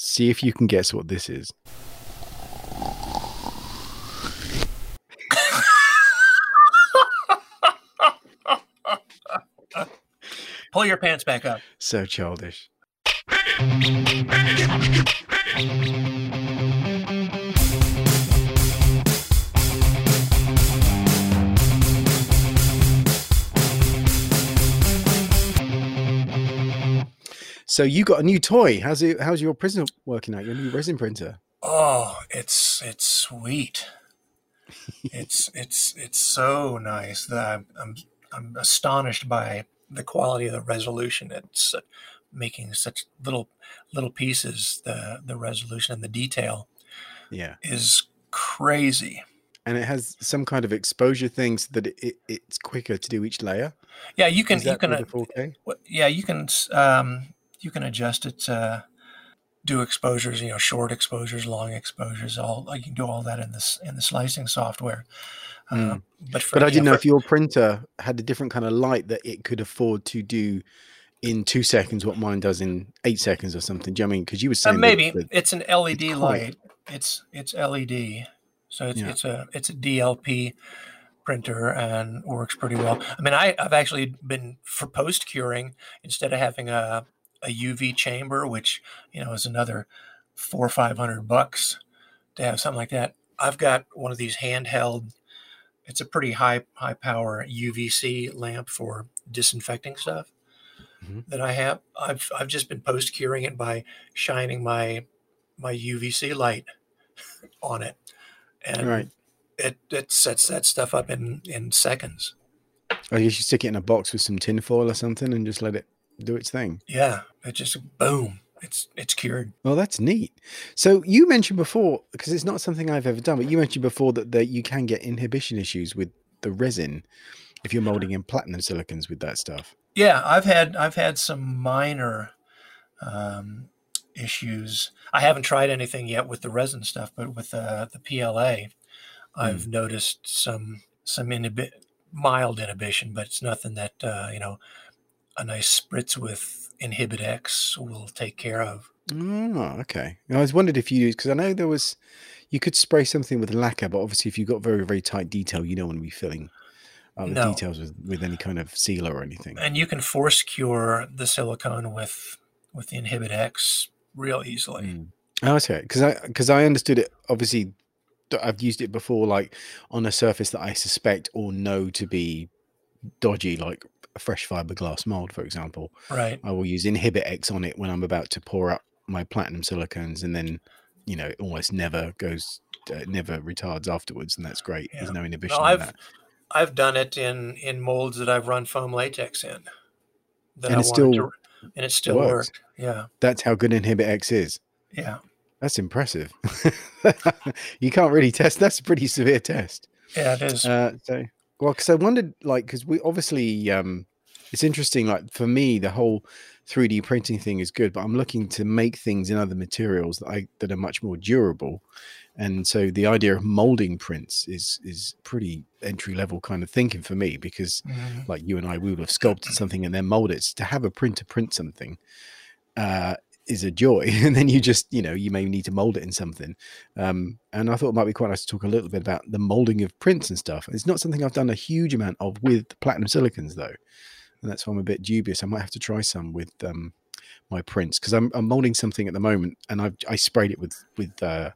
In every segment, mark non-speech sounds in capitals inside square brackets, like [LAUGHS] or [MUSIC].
See if you can guess what this is. Pull your pants back up. So childish. So you got a new toy. How's it? How's your prison working out? Your new resin printer. Oh, it's it's sweet. it's [LAUGHS] it's it's so nice that I'm, I'm I'm astonished by the quality of the resolution. It's uh, making such little little pieces. The the resolution and the detail Yeah, is crazy. and it has some kind of exposure thing so that it, it, it's quicker to do each layer. Yeah, you can you can uh, 4K? Well, yeah, you can um, you can adjust it to do exposures, you know, short exposures, long exposures. All you can do all that in this in the slicing software. Uh, but for. But I didn't know for- if your printer had a different kind of light that it could afford to do in two seconds what mine does in eight seconds or something. Do you know I mean? Because you were uh, saying that maybe it's an LED quite- light. It's it's LED, so it's Yeah. it's a it's a DLP printer and works pretty well. I mean, I I've actually been for post curing instead of having a a UV chamber, which you know is another four or five hundred bucks to have something like that. I've got one of these handheld. It's a pretty high high power UVC lamp for disinfecting stuff Mhm. that I have. I've I've just been post curing it by shining my my UVC light [LAUGHS] on it, and Right. it it sets that stuff up in in seconds. I guess you stick it in a box with some tinfoil or something and just let it do its thing. Yeah, it just boom. It's it's cured. Well, that's neat. So you mentioned before, because it's not something I've ever done, but you mentioned before that, that you can get inhibition issues with the resin if you're molding in platinum silicons with that stuff. Yeah, I've had I've had some minor um, issues. I haven't tried anything yet with the resin stuff, but with uh, the PLA, I've noticed some some inhibi- mild inhibition, but it's nothing that uh, you know a nice spritz with Inhibit X will take care of. Oh, okay. I was wondered if you used because I know there was you could spray something with lacquer, but obviously if you've got very very tight detail, you don't want to be filling uh, the No. details with, with any kind of sealer or anything. And you can force cure the silicone with with the Inhibit X real easily. Mm. Oh, okay. Because I because I understood it. Obviously, I've used it before, like on a surface that I suspect or know to be dodgy, like a fresh fiberglass mold, for example. Right. I will use Inhibit X on it when I'm about to pour up my platinum silicones, and then you know it almost never goes, uh, never retards afterwards, and that's great. There's no inhibition. No, I've. I've done it in in molds that I've run foam latex in. That And I it still to, and it still works. worked. Yeah, That's how good Inhibit X is. yeah, That's impressive. [LAUGHS] you can't really test. That's a pretty severe test. yeah. It is. Uh, so, well, because I wondered, like, because we obviously, um, it's interesting. Like for me, the whole 3D printing thing is good, but I'm looking to make things in other materials that I that are much more durable. And so the idea of molding prints is is pretty entry level kind of thinking for me because, Mhm. like you and I, we would have sculpted something and then mold it. To have a printer print something uh, is a joy, [LAUGHS] and then you just you know you may need to mold it in something. Um, and I thought it might be quite nice to talk a little bit about the molding of prints and stuff. It's not something I've done a huge amount of with platinum silicons though, and that's why I'm a bit dubious. I might have to try some with um, my prints because I'm, I'm molding something at the moment, and I've I sprayed it with with uh,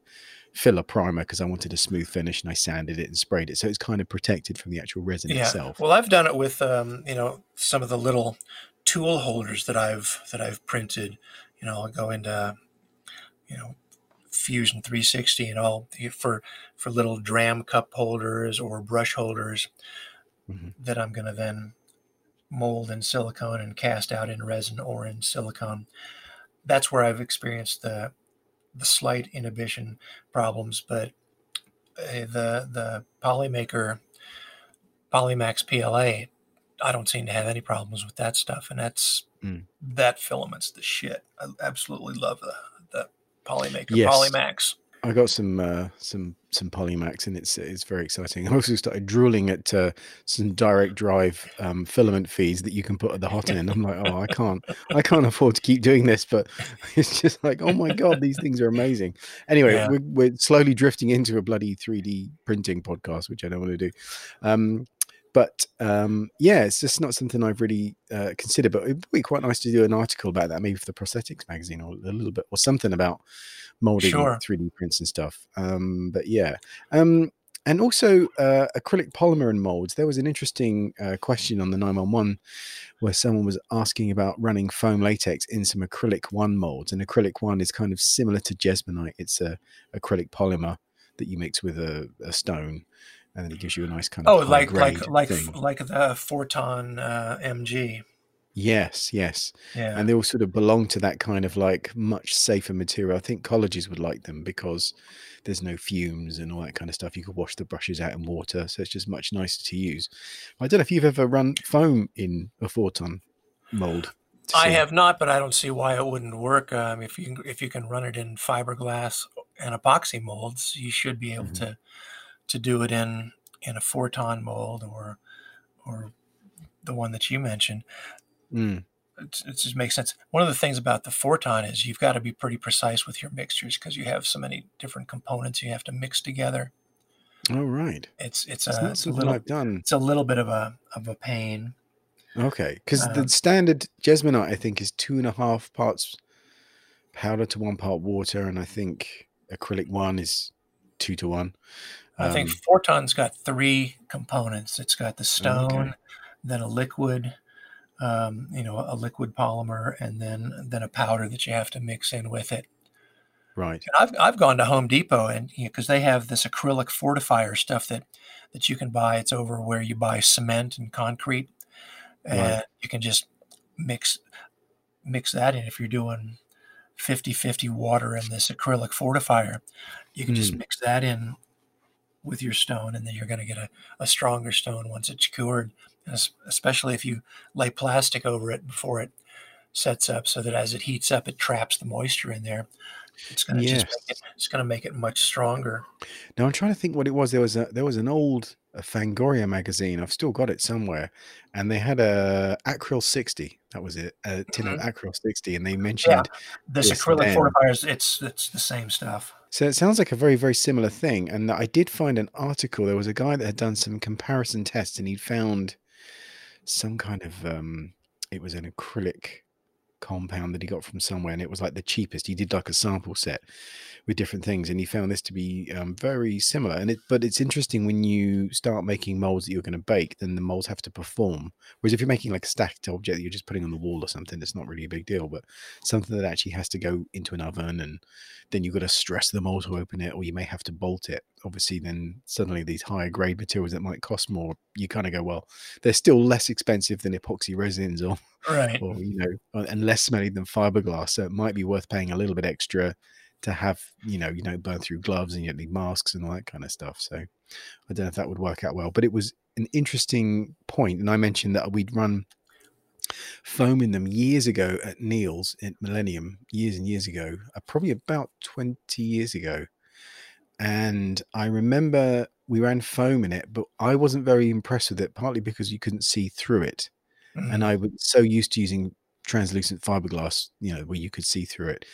filler primer because I wanted a smooth finish, and I sanded it and sprayed it, so it's kind of protected from the actual resin yeah. itself. Well, I've done it with um, you know some of the little tool holders that I've that I've printed. You know, I'll go into you know Fusion 360 and all for for little dram cup holders or brush holders Mhm. that I'm going to then mold in silicone and cast out in resin or in silicone. That's where I've experienced the the slight inhibition problems, but uh, the the Polymaker Polymax PLA, I don't seem to have any problems with that stuff, and that's Mm. that filament's the shit. I absolutely love the the Polymaker Yes. Polymax. I got some uh, some some Polymax, and it's it's very exciting. I also started drooling at uh, some direct drive um, filament feeds that you can put at the hot end. I'm like, oh, I can't, I can't afford to keep doing this, but [LAUGHS] it's just like, oh my god, these things are amazing. Anyway, Yeah. we're, we're slowly drifting into a bloody 3D printing podcast, which I don't want to do. Um, but um, yeah, it's just not something I've really uh, considered. But it'd be quite nice to do an article about that, maybe for the prosthetics magazine, or a little bit, or something about molding Sure. 3D prints and stuff. Um, but yeah, um, and also uh, acrylic polymer and molds. There was an interesting uh, question on the 911 where someone was asking about running foam latex in some acrylic one molds. And acrylic one is kind of similar to Jesmonite. It's a acrylic polymer that you mix with a, a stone, and then it gives you a nice kind of Oh, like like like thing. like the Forton uh, MG. Yes, yes. Yeah. and they all sort of belong to that kind of like much safer material. I think colleges would like them because there's no fumes and all that kind of stuff. You could wash the brushes out in water, so it's just much nicer to use. I don't know if you've ever run foam in a Forton mold. I see. have not, but I don't see why it wouldn't work. Um, if you can- if you can run it in fiberglass and epoxy molds, you should be able Mhm. to to do it in in a Forton mold or or the one that you mentioned. Mm, It, it just makes sense. One of the things about the Forton is you've got to be pretty precise with your mixtures because you have so many different components you have to mix together. all right, It's it's it's a, not something little I've done. it's a little bit of a of a pain. Okay, because Uh, the standard Jesmonite I think is two and a half parts powder to one part water, and I think acrylic one is two to one. I think Um, Forton's got three components. It's got the Okay. stone, then a liquid, um, you know, a liquid polymer, and then then a powder that you have to mix in with it. right. And I've I've gone to Home Depot and because they have this acrylic fortifier stuff that that you can buy. It's over where you buy cement and concrete, and Right. you can just mix mix that in if you're doing 50-50 water and this acrylic fortifier. You can just Mm. mix that in with your stone, and then you're going to get a, a stronger stone once it's cured. Especially if you lay plastic over it before it sets up, so that as it heats up, it traps the moisture in there. It's going to just make it, it's going to make it much stronger. Now I'm trying to think what it was. There was a there was an old uh Fangoria magazine. I've still got it somewhere, and they had a Acryl 60. That was it, a tin of Acryl 60, and they mentioned. This Yes, acrylic then. fortifiers, it's it's the same stuff. So it sounds like a very very similar thing. And I did find an article. There was a guy that had done some comparison tests, and he'd found some kind of um, it was an acrylic compound that he got from somewhere, and it was like the cheapest. He did like a sample set with different things, and he found this to be um, very similar. And it, but it's interesting when you start making molds that you're going to bake, then the molds have to perform. Whereas if you're making like a stacked object that you're just putting on the wall or something, it's not really a big deal. But something that actually has to go into an oven, and then you've got to stress the mold to open it, or you may have to bolt it. Obviously, then suddenly these higher grade materials that might cost more, you kind of go, well, they're still less expensive than epoxy resins or Right. or you know and less smelly than fiberglass so it might be worth paying a little bit extra to have you know you know burn through gloves and you need masks and all that kind of stuff so i don't know if that would work out well but it was an interesting point and i mentioned that we'd run foam in them years ago at neil's at millennium years and years ago uh, probably about 20 years ago and i remember we ran foam in it but i wasn't very impressed with it partly because you couldn't see through it Mhm. and I was so used to using translucent fiberglass, you know, where you could see through it.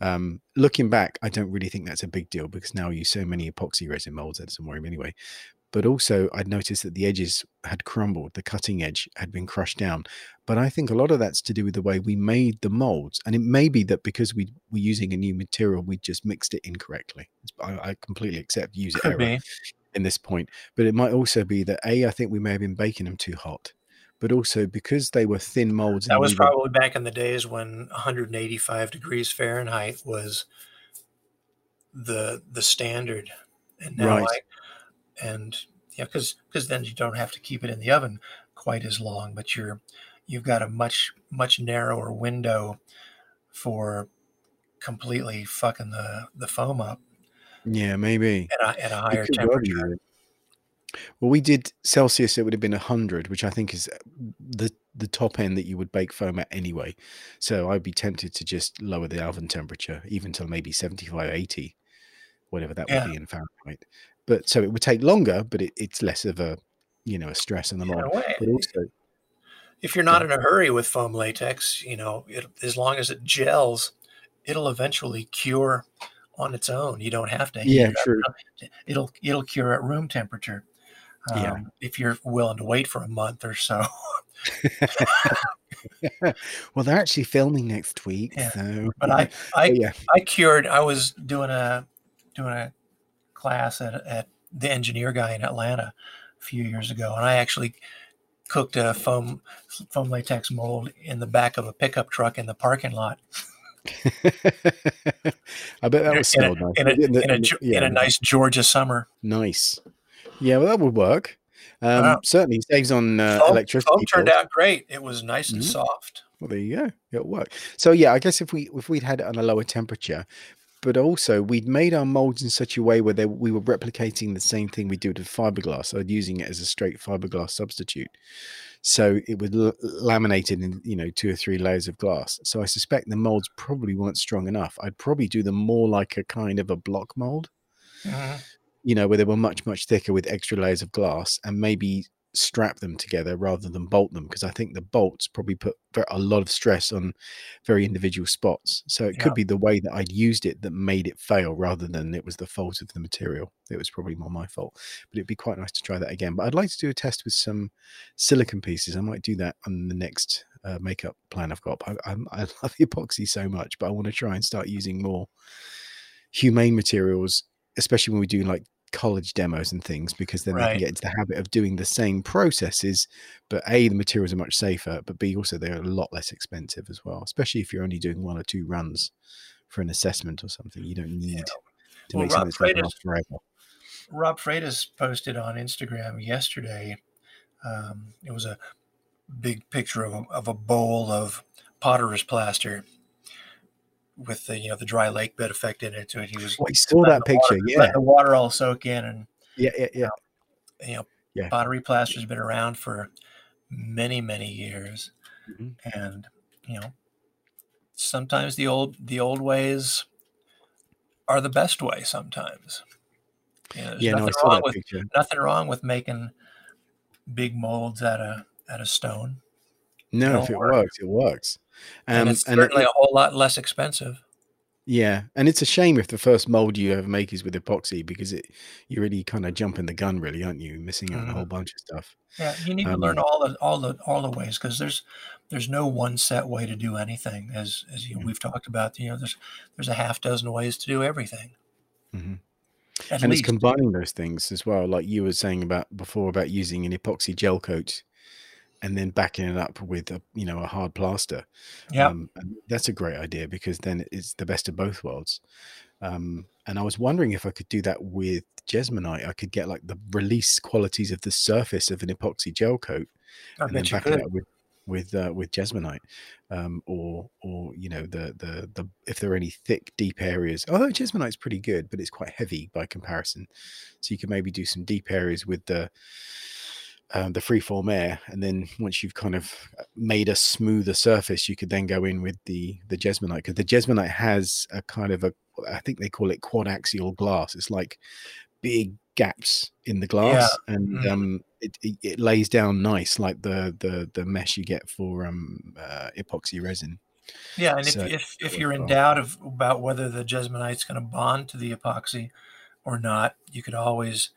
Um, looking back, I don't really think that's a big deal because now I use so many epoxy resin molds that doesn't worry me anyway. But also, I'd noticed that the edges had crumbled, the cutting edge had been crushed down. But I think a lot of that's to do with the way we made the molds, and it may be that because we were using a new material, we just mixed it incorrectly. I, I completely accept user Could error be. in this point. But it might also be that a, I think we may have been baking them too hot, but also because they were thin molds. That was we were- probably back in the days when 185 degrees Fahrenheit was the the standard, and now Right. And yeah, because because then you don't have to keep it in the oven quite as long, but you're you've got a much much narrower window for completely fucking the the foam up yeah, maybe. at a, at a higher temperature. Well, we did Celsius. It would have been hundred, which I think is uh, the the top end that you would bake foam at anyway. So I'd be tempted to just lower the oven temperature even till maybe 75, 80. whatever that Yeah. would be in Fahrenheit. But so it would take longer, but it, it's less of a you know a stress on the In a mold. way, But also, if you're not in a hurry with foam latex, you know, it, as long as it gels, it'll eventually cure on its own. You don't have to yeah, it true. It'll it'll cure at room temperature. Um, Yeah. If you're willing to wait for a month or so. [LAUGHS] well, they're actually filming next week, Yeah. so But I I yeah, I cured. I was doing a doing a class at at the engineer guy in Atlanta a few years ago, and I actually cooked a foam foam latex mold in the back of a pickup truck in the parking lot [LAUGHS] I bet that was smelled nice. in a, In a, in the- Ge- yeah, in a nice Georgia summer. nice. Yeah, well, that would work. Um, Wow. Certainly saves on uh, Foam, electricity. foam turned out great. It was nice and Mhm. soft. Well, there you go. It worked. So yeah, I guess if we if we'd had it on a lower temperature, but also we'd made our molds in such a way where they, we were replicating the same thing we do with fiberglass. So using it as a straight fiberglass substitute. So it was l- laminated in you know two or three layers of glass. So I suspect the molds probably weren't strong enough. I'd probably do them more like a kind of a block mold Mhm. you know, where they were much, much thicker with extra layers of glass and maybe strap them together rather than bolt them. Because I think the bolts probably put a lot of stress on very individual spots. So it Yeah. could be the way that I'd used it that made it fail rather than it was the fault of the material. It was probably more my fault. But it'd be quite nice to try that again. But I'd like to do a test with some silicon pieces. I might do that on the next uh, makeup plan I've got. I, I'm, I [LAUGHS] love epoxy so much, but I want to try and start using more humane materials, especially when we do like college demos and things, because then they can get into the habit of doing the same processes. But A, the materials are much safer, but B, also they're a lot less expensive as well, especially if you're only doing one or two runs for an assessment or something. You don't need to Well, make Rob something that's going to Freitas- last forever. Rob Freitas posted on Instagram yesterday. Um, it was a big picture of a, of a bowl of potter's plaster with the you know the dry lake bed effect in it. To it, he was Oh, I saw that picture. water- Yeah. the water all soak in, and Yeah. Yeah. Yeah. you know Yeah. pottery plaster's been around for many many years, Mhm. and you know sometimes the old the old ways are the best way. Sometimes. You know, there's Yeah. Nothing saw wrong with picture. nothing wrong with making big molds out of out of stone, No, It'll if it work. works, it works. And Um, it's and it- certainly a whole lot less expensive. Yeah, and it's a shame if the first mold you ever make is with epoxy because it you really kind of jumping the gun, really, aren't you? Missing out on a whole bunch of stuff. Yeah, you need to learn Um, all the all the all the ways because there's there's no one set way to do anything. As as you, Mhm. we've talked about, you know, there's there's a half dozen ways to do everything. Mhm. At And least, it's combining those things as well, like you were saying about before about using an epoxy gel coat and then backing it up with a you know a hard plaster. yeah, Um, that's a great idea because then it's the best of both worlds. Um, and I was wondering if I could do that with Jesmonite. I could get like the release qualities of the surface of an epoxy gel coat I and then back it up with with uh, with Jesmonite, um, or or you know the the the if there are any thick deep areas. Although Jesmonite's pretty good, but it's quite heavy by comparison. So you could maybe do some deep areas with the um, the freeform air, and then once you've kind of uh, made a smoother surface, you could then go in with the the Jesmonite because the Jesmonite has a kind of a I think they call it quad axial glass. It's like big gaps in the glass, and Mhm. um, it, it it lays down nice like the the the mesh you get for um uh, epoxy resin. Yeah, and if So if, if works you're in doubt of about whether the Jesmonite's going to bond to the epoxy or not, you could always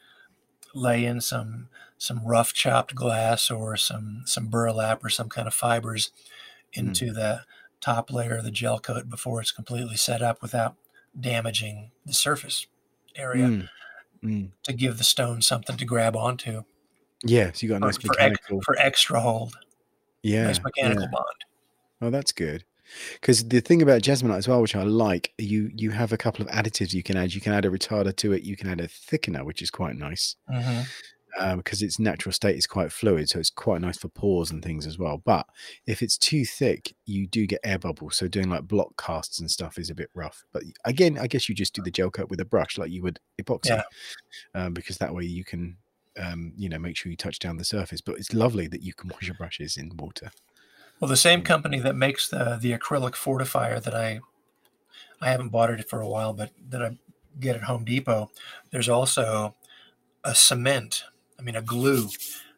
lay in some some rough chopped glass or some some burlap or some kind of fibers Mm. into the top layer of the gel coat before it's completely set up without damaging the surface area Mm, mm. to give the stone something to grab onto Yeah, so you got a for, nice for, ex, mechanical. for extra hold, Yeah, nice mechanical yeah. bond. Oh, that's good. Because the thing about Jesmonite as well, which I like, you you have a couple of additives you can add. You can add a retarder to it. You can add a thickener, which is quite nice because its natural state is quite fluid, so it's quite nice for pores and things as well. But if it's too thick, you do get air bubbles. So doing like block casts and stuff is a bit rough. But again, I guess you just do the gel coat with a brush, like you would epoxy, Yeah. um, because that way you can, um, you know, make sure you touch down the surface. But it's lovely that you can wash your brushes in water. Well, the same company that makes the the acrylic fortifier that I I haven't bought it for a while, but that I get at Home Depot. There's also a cement, I mean, a glue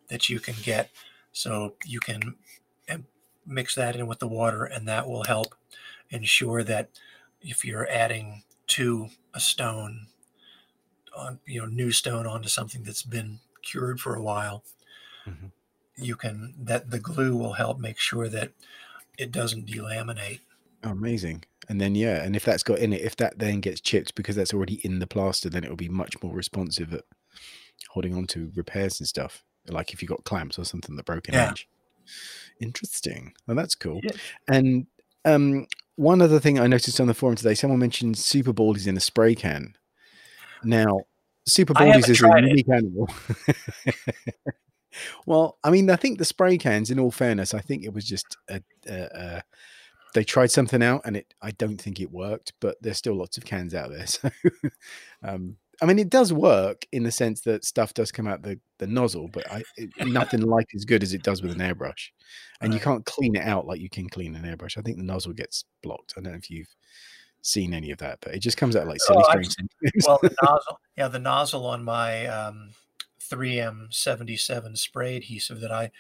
that you can get. So you can mix that in with the water, and that will help ensure that if you're adding to a stone, on you know, new stone onto something that's been cured for a while, mm-hmm. You can that the glue will help make sure that it doesn't delaminate. Oh, amazing. And then yeah, and if that's got in it, if that then gets chipped because that's already in the plaster, then it will be much more responsive at holding on to repairs and stuff. Like if you got clamps or something that broken yeah. edge. Interesting. Well, that's cool. Yeah. And um, one other thing I noticed on the forum today, someone mentioned Super Baldies in a spray can. Now, Super Baldies is a unique animal. [LAUGHS] well, I mean, I think the spray cans, in all fairness, I think it was just a, a, a they tried something out and it I don't think it worked, but there's still lots of cans out there. [LAUGHS] So um, I mean, it does work in the sense that stuff does come out the, the nozzle, but I, it, nothing [LAUGHS] like as good as it does with an airbrush. And you can't clean it out like you can clean an airbrush. I think the nozzle gets blocked. I don't know if you've seen any of that, but it just comes out like silly oh, well, the [LAUGHS] nozzle, yeah, the nozzle on my um, 3M 77 spray adhesive that I,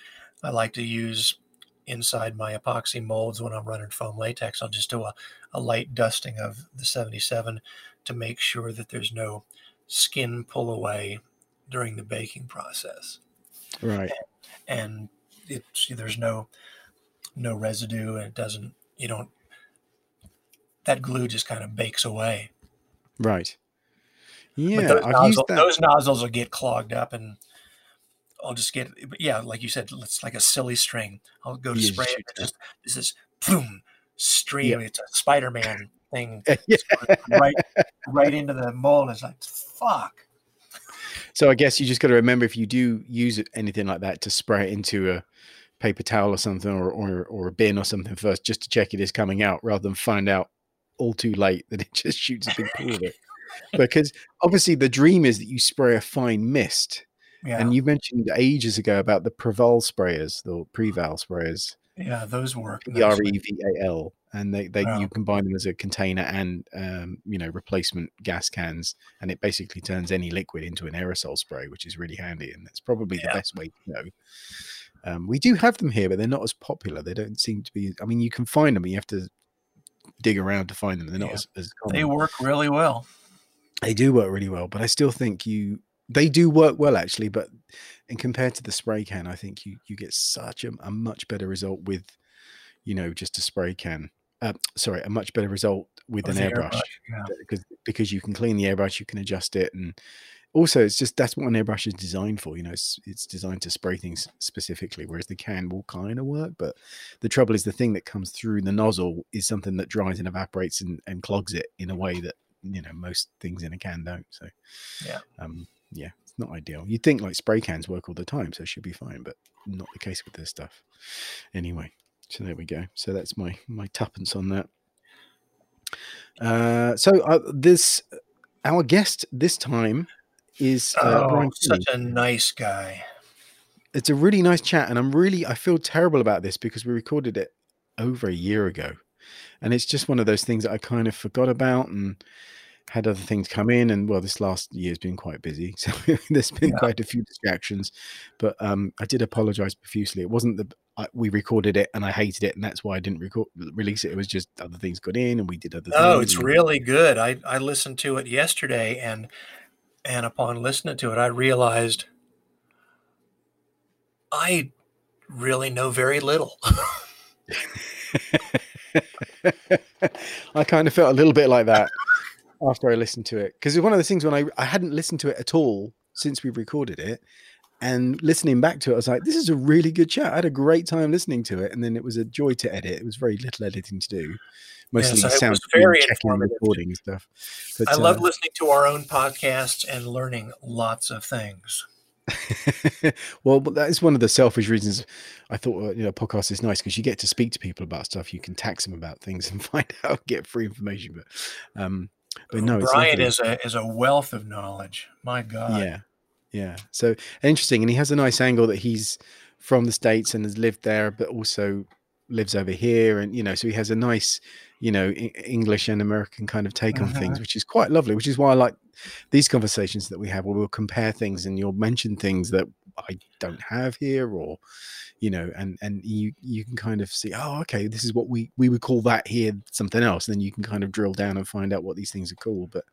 I like to use inside my epoxy molds when I'm running foam latex. I'll just do a, a light dusting of the 77 to make sure that there's no skin pull away during the baking process. Right. And, and there's no no residue and it doesn't you don't that glue just kind of bakes away. Right. Yeah, those, nozzle, those, nozzles will get clogged up and I'll just get yeah, like you said, it's like a silly string. I'll go to yeah, spray it. Just this is boom stream. It's a Spider Man thing [LAUGHS] right right into the mold. It's like fuck. So I guess you just got to remember if you do use anything like that to spray it into a paper towel or something or, or or a bin or something first, just to check it is coming out, rather than find out all too late that it just shoots a big pool of it. Because obviously the dream is that you spray a fine mist. Yeah. And you mentioned ages ago about the Preval sprayers, the Preval sprayers. Yeah, those work. P R E V A L and they, they wow. you combine them as a container and um, you know replacement gas cans and it basically turns any liquid into an aerosol spray which is really handy and that's probably yeah. the best way to go um, we do have them here but they're not as popular they don't seem to be i mean you can find them you have to dig around to find them they're not yeah. as, as common. they work really well they do work really well but i still think you they do work well actually but in compared to the spray can i think you you get such a, a much better result with you know just a spray can uh, sorry, a much better result with an airbrush, airbrush yeah. because because you can clean the airbrush, you can adjust it, and also it's just that's what an airbrush is designed for. You know, it's it's designed to spray things specifically, whereas the can will kind of work, but the trouble is the thing that comes through the nozzle is something that dries and evaporates and, and clogs it in a way that you know most things in a can don't. So yeah, um, yeah, it's not ideal. You'd think like spray cans work all the time, so it should be fine, but not the case with this stuff. Anyway, so there we go. So that's my my tuppence on that. Uh, so uh, this our guest this time is uh, oh, Brian such a nice guy. It's a really nice chat, and I'm really I feel terrible about this because we recorded it over a year ago, and it's just one of those things that I kind of forgot about and had other things come in and well this last year's been quite busy [LAUGHS] so there's been yeah. quite a few distractions. But um i did apologize profusely. It wasn't the I, we recorded it and i hated it and that's why i didn't record release it. It was just other things got in and we did other oh it's really good. I i listened to it yesterday and and upon listening to it i realized i really know very little [LAUGHS] [LAUGHS] [LAUGHS] i kind of felt a little bit like that after I listened to it because it's one of those things when I I hadn't listened to it at all since we recorded it, and listening back to it, I was like, "This is a really good chat." I had a great time listening to it, and then it was a joy to edit. It was very little editing to do, mostly yeah, so sound very informative. recording and stuff. But, I uh, love listening to our own podcasts and learning lots of things. [LAUGHS] well, that is one of the selfish reasons I thought uh, you know podcast is nice because you get to speak to people about stuff. You can tax them about things and [LAUGHS] find out, get free information. But um, but no, Brian is a is a wealth of knowledge. My God. Yeah, yeah. So interesting, and he has a nice angle that he's from the states and has lived there, but also lives over here, and you know, so he has a nice you know English and American kind of take on Mhm. things, which is quite lovely. Which is why I like these conversations that we have, where we'll compare things and you'll mention things that I don't have here, or you know, and and you you can kind of see, oh, okay, this is what we we would call that here something else. And then you can kind of drill down and find out what these things are called. But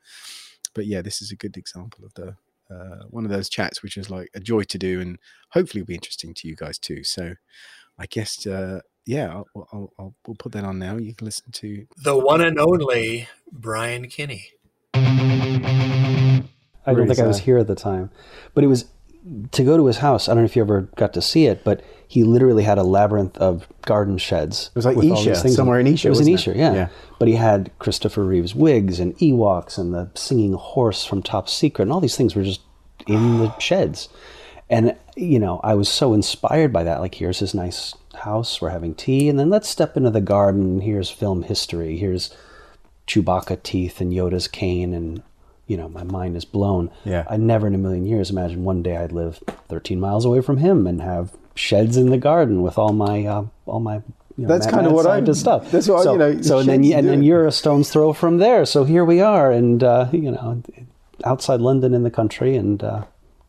but yeah, this is a good example of the uh, one of those chats which is like a joy to do and hopefully will be interesting to you guys too. So I guess uh, yeah, I'll, I'll, I'll we'll put that on now. You can listen to The one and only Brian Kinney. I don't Really think I was here at the time, but it was to go to his house. I don't know if you ever got to see it, but he literally had a labyrinth of garden sheds. It was like with all these somewhere in Esher, It was in wasn't Esher, yeah. Yeah. But he had Christopher Reeve's wigs and Ewoks and the singing horse from Top Secret, and all these things were just in the [SIGHS] sheds. And you know, I was so inspired by that. Like, here's his nice house. We're having tea, and then let's step into the garden. Here's film history. Here's Chewbacca teeth and Yoda's cane, and you know, my mind is blown. Yeah. I never in a million years imagined one day I'd live 13 miles away from him and have sheds in the garden with all my uh, all my. You know, That's kinda what I- scientist stuff. that's what I- so, you know, So and then and then you're a stone's throw from there. So here we are, and uh, you know, outside London in the country, and uh,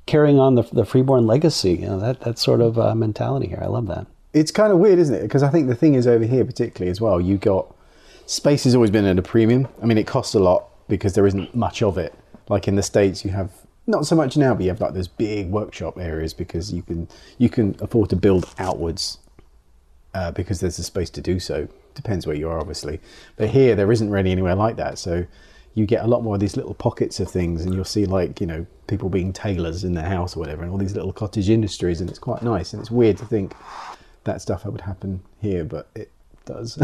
carrying on the the freeborn legacy. You know that that sort of uh, mentality here. I love that. It's kind of weird, isn't it? Because I think the thing is over here, particularly as well, you got space has always been at a premium. I mean, it costs a lot because there isn't much of it. Like in the states, you have not so much now, but you have like those big workshop areas because you can you can afford to build outwards uh, because there's the space to do so. Depends where you are, obviously. But here, there isn't really anywhere like that. So you get a lot more of these little pockets of things, and you'll see like you know people being tailors in their house or whatever, and all these little cottage industries, and it's quite nice. And it's weird to think that stuff that would happen here, but it does.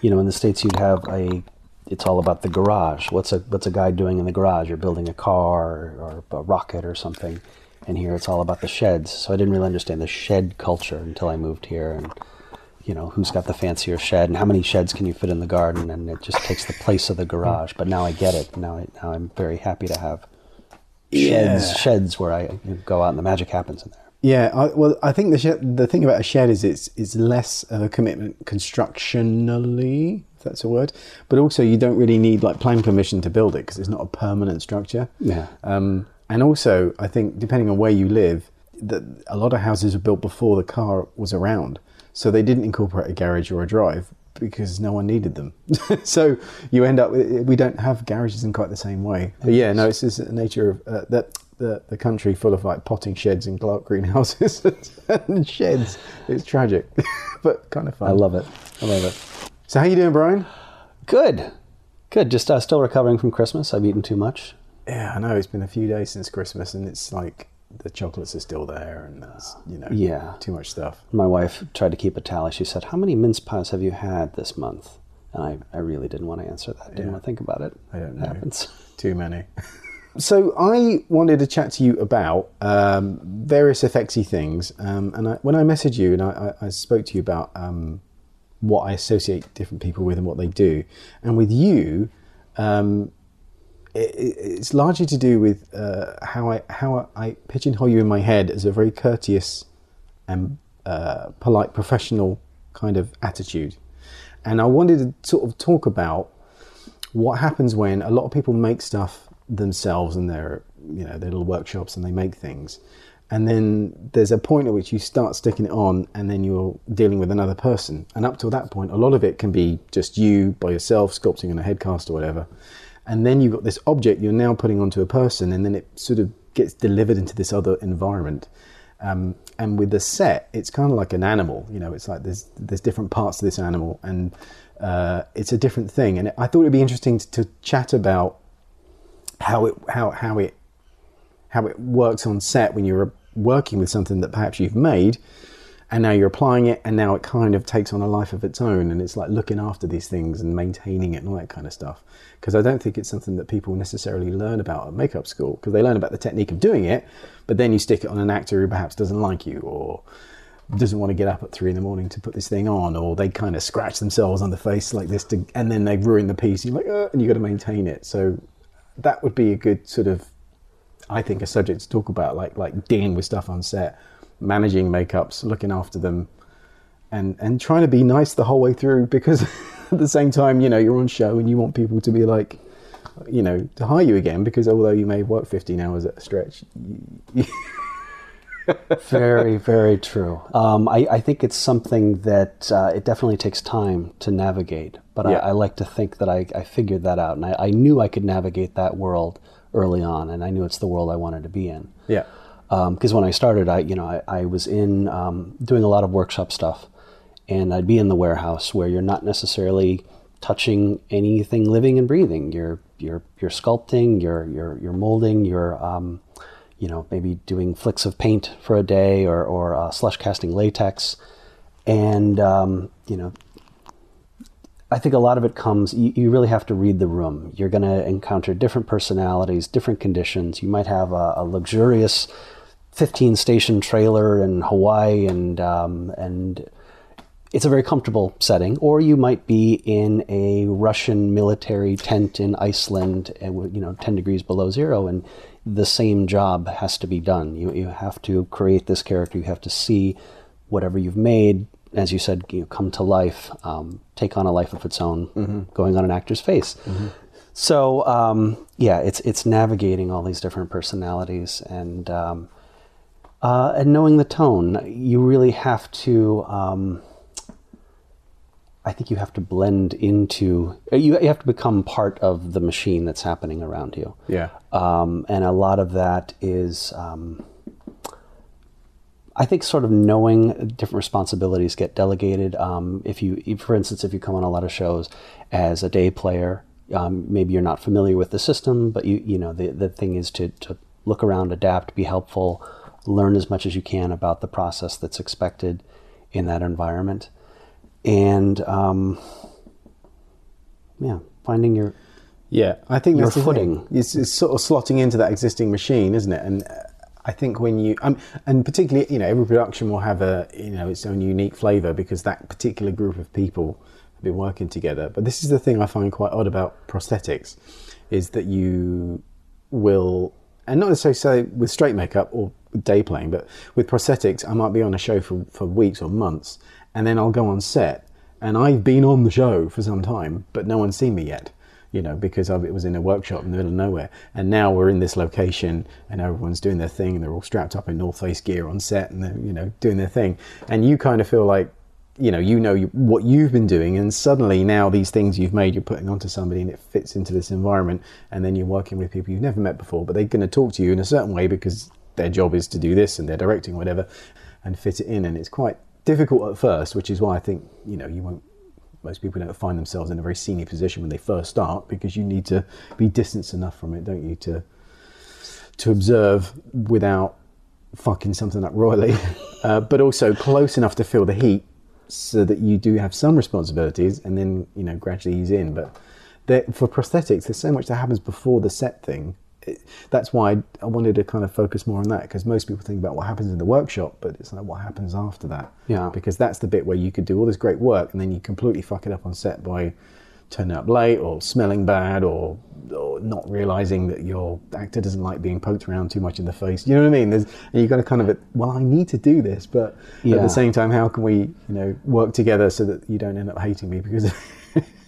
you know, in the states, you'd have a. It's all about the garage. What's a what's a guy doing in the garage? You're building a car or, or a rocket or something. And here, it's all about the sheds. So I didn't really understand the shed culture until I moved here. And you know, who's got the fancier shed and how many sheds can you fit in the garden? And it just takes the place of the garage. But now I get it. Now, I, now I'm very happy to have sheds Yeah. sheds where I go out and the magic happens in there. Yeah, I, well, I think the shed, the thing about a shed is it's it's less of a commitment constructionally, if that's a word, but also you don't really need like planning permission to build it because it's not a permanent structure. Yeah. Um, and also, I think depending on where you live, that a lot of houses were built before the car was around, so they didn't incorporate a garage or a drive because no one needed them. [LAUGHS] so you end up with- we don't have garages in quite the same way. But yeah, no, it's just the nature of uh, that the the country full of like potting sheds and greenhouses [LAUGHS] and sheds. It's tragic, [LAUGHS] but kind of fun. I love it. I love it. So how you doing, Brian? Good. Good. Just uh, still recovering from Christmas. I've eaten too much. Yeah, I know it's been a few days since Christmas, and it's like the chocolates are still there, and there's you know Yeah. too much stuff. My wife tried to keep a tally. She said, How many mince pies have you had this month? And I, I really didn't want to answer that. Didn't Yeah. want to think about it. I don't It know. happens. Too many. [LAUGHS] so I wanted to chat to you about um, various effectsy things, um, and I, when I messaged you and I, I, I spoke to you about um, what I associate different people with and what they do, and with you, um, it, it- it's largely to do with uh, how I how I pigeonhole you in my head as a very courteous and uh, polite professional kind of attitude, and I wanted to sort of talk about what happens when a lot of people make stuff themselves and their you know their little workshops and they make things and then there's a point at which you start sticking it on and then you're dealing with another person and up till that point a lot of it can be just you by yourself sculpting on a headcast or whatever and then you've got this object you're now putting onto a person and then it sort of gets delivered into this other environment um, and with the set, it's kind of like an animal. You know, it's like there's there's different parts to this animal, and uh, it's a different thing. And I thought it'd be interesting to, to chat about how it how how it how it works on set when you're working with something that perhaps you've made, and now you're applying it, and now it kind of takes on a life of its own, and it's like looking after these things and maintaining it and all that kind of stuff. Because I don't think it's something that people necessarily learn about at makeup school, because they learn about the technique of doing it, but then you stick it on an actor who perhaps doesn't like you or doesn't want to get up at three in the morning to put this thing on, or they kind of scratch themselves on the face like this, to, and then they ruin the piece. You're like, uh, and you've got to maintain it. So that would be a good sort of I think a subject to talk about, like like dealing with stuff on set, managing makeups, looking after them, and and trying to be nice the whole way through [LAUGHS] because at the same time, you know, you're on show and you want people to be like, you know, to hire you again because although you may work 15 hours at a stretch, you, [LAUGHS] very, very true. Um, I, I, think it's something that uh, it definitely takes time to navigate, but yeah. I, I, like to think that I, I figured that out, and I, I, knew I could navigate that world early on, and I knew it's the world I wanted to be in. Yeah. Because um, when I started, I you know I, I was in um, doing a lot of workshop stuff, and I'd be in the warehouse where you're not necessarily touching anything living and breathing. You're you're you're sculpting, you're you're you're molding, you're um, you know, maybe doing flicks of paint for a day or, or uh, slush casting latex. And, um, you know, I think a lot of it comes, you, you really have to read the room. You're going to encounter different personalities, different conditions. You might have a, a luxurious 15 station trailer in Hawaii and, um, and, it's a very comfortable setting, or you might be in a Russian military tent in Iceland, uh, you know, 10 degrees below zero, and the same job has to be done. You, you have to create this character, you have to see whatever you've made, as you said, you know, come to life, um, take on a life of its own, mm-hmm. going on an actor's face. Mm-hmm. So um, yeah, it's it's navigating all these different personalities and um, uh, and knowing the tone. You really have to um, I think you have to blend into you, you have to become part of the machine that's happening around you. Yeah. Um, and a lot of that is, um, I think, sort of knowing different responsibilities get delegated. Um, if you, for instance, if you come on a lot of shows as a day player, um, maybe you're not familiar with the system, but you you know the the thing is to to look around, adapt, be helpful, learn as much as you can about the process that's expected in that environment and um, yeah, finding your yeah, I think your footing. It's, it's, sort of slotting into that existing machine, isn't it? And I think when you um, and particularly you know every production will have a you know its own unique flavour because that particular group of people have been working together. But this is the thing I find quite odd about prosthetics, is that you will and not necessarily say with straight makeup or day playing, but with prosthetics, I might be on a show for, for weeks or months, and then I'll go on set and I've been on the show for some time, but no one's seen me yet, you know, because it was in a workshop in the middle of nowhere. And now we're in this location and everyone's doing their thing and they're all strapped up in North Face gear on set and they're, you know, doing their thing. And you kind of feel like, you know, you know what you've been doing, and suddenly now these things you've made, you're putting onto somebody, and it fits into this environment, and then you're working with people you've never met before, but they're going to talk to you in a certain way because their job is to do this, and they're directing whatever, and fit it in, and it's quite difficult at first, which is why I think you know you won't. Most people don't find themselves in a very senior position when they first start because you need to be distanced enough from it, don't you, to to observe without fucking something up royally, [LAUGHS] uh, but also close enough to feel the heat so that you do have some responsibilities and then you know gradually ease in. But for prosthetics, there's so much that happens before the set thing that's why I wanted to kind of focus more on that because most people think about what happens in the workshop, but it's like what happens after that. Yeah. Because that's the bit where you could do all this great work and then you completely fuck it up on set by turning up late or smelling bad or, or not realizing that your actor doesn't like being poked around too much in the face. You know what I mean? There's, and you've got to kind of, well, I need to do this, but yeah. at the same time, how can we, you know, work together so that you don't end up hating me because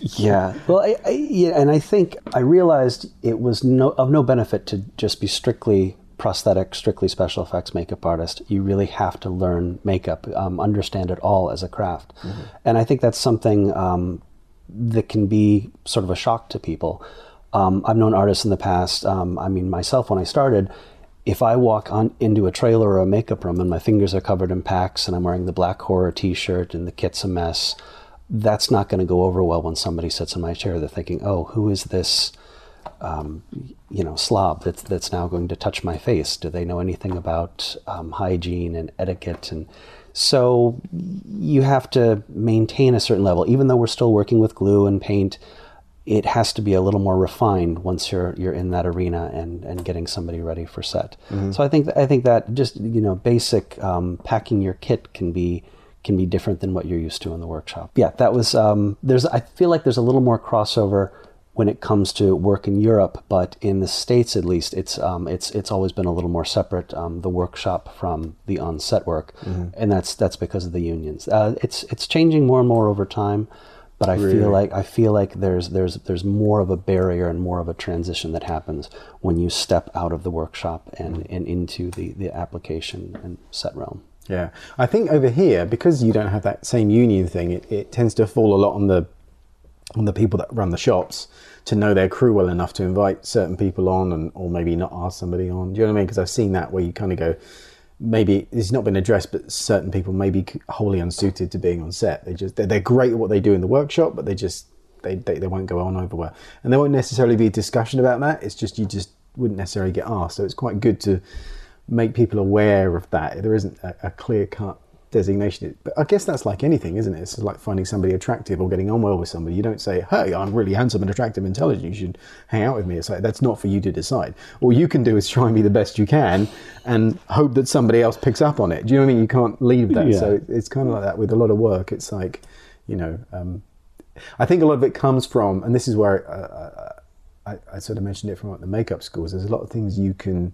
yeah. Well, I, I, yeah, and I think I realized it was no, of no benefit to just be strictly prosthetic, strictly special effects makeup artist. You really have to learn makeup, um, understand it all as a craft. Mm-hmm. And I think that's something um, that can be sort of a shock to people. Um, I've known artists in the past. Um, I mean, myself when I started, if I walk on into a trailer or a makeup room and my fingers are covered in Pax and I'm wearing the black horror T-shirt and the kit's a mess that's not going to go over well when somebody sits in my chair. They're thinking, "Oh, who is this, um, you know, slob that's that's now going to touch my face? Do they know anything about um, hygiene and etiquette?" And so you have to maintain a certain level, even though we're still working with glue and paint. It has to be a little more refined once you're you're in that arena and, and getting somebody ready for set. Mm-hmm. So I think I think that just you know basic um, packing your kit can be can be different than what you're used to in the workshop. Yeah, that was um, there's I feel like there's a little more crossover when it comes to work in Europe, but in the states at least, it's um, it's it's always been a little more separate um, the workshop from the on-set work, mm-hmm. and that's that's because of the unions. Uh, it's it's changing more and more over time, but I Really? feel like I feel like there's there's there's more of a barrier and more of a transition that happens when you step out of the workshop and, and into the, the application and set realm. Yeah, I think over here because you don't have that same union thing, it, it tends to fall a lot on the on the people that run the shops to know their crew well enough to invite certain people on, and or maybe not ask somebody on. Do you know what I mean? Because I've seen that where you kind of go, maybe it's not been addressed, but certain people may be wholly unsuited to being on set. They just they're, they're great at what they do in the workshop, but they just they, they they won't go on over well, and there won't necessarily be a discussion about that. It's just you just wouldn't necessarily get asked. So it's quite good to make people aware of that. There isn't a, a clear cut designation. But I guess that's like anything, isn't it? It's like finding somebody attractive or getting on well with somebody. You don't say, "Hey, I'm really handsome and attractive, and intelligent. You should hang out with me." It's like that's not for you to decide. All you can do is try and be the best you can, and hope that somebody else picks up on it. Do you know what I mean? You can't leave that. Yeah. So it's kind of like that with a lot of work. It's like, you know, um, I think a lot of it comes from, and this is where uh, I, I sort of mentioned it from like the makeup schools. There's a lot of things you can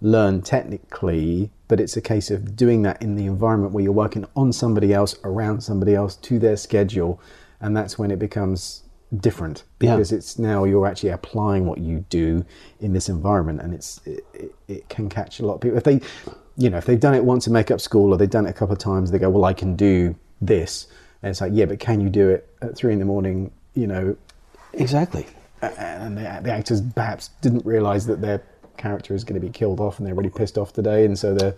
learn technically, but it's a case of doing that in the environment where you're working on somebody else, around somebody else, to their schedule, and that's when it becomes different Yeah. because it's now you're actually applying what you do in this environment, and it's it, it, it can catch a lot of people if they, you know, if they've done it once in makeup school or they've done it a couple of times, they go, well, I can do this, and it's like, yeah, but can you do it at three in the morning? You know, Exactly. and the, the actors perhaps didn't realize that their character is going to be killed off and they're really pissed off today and so they're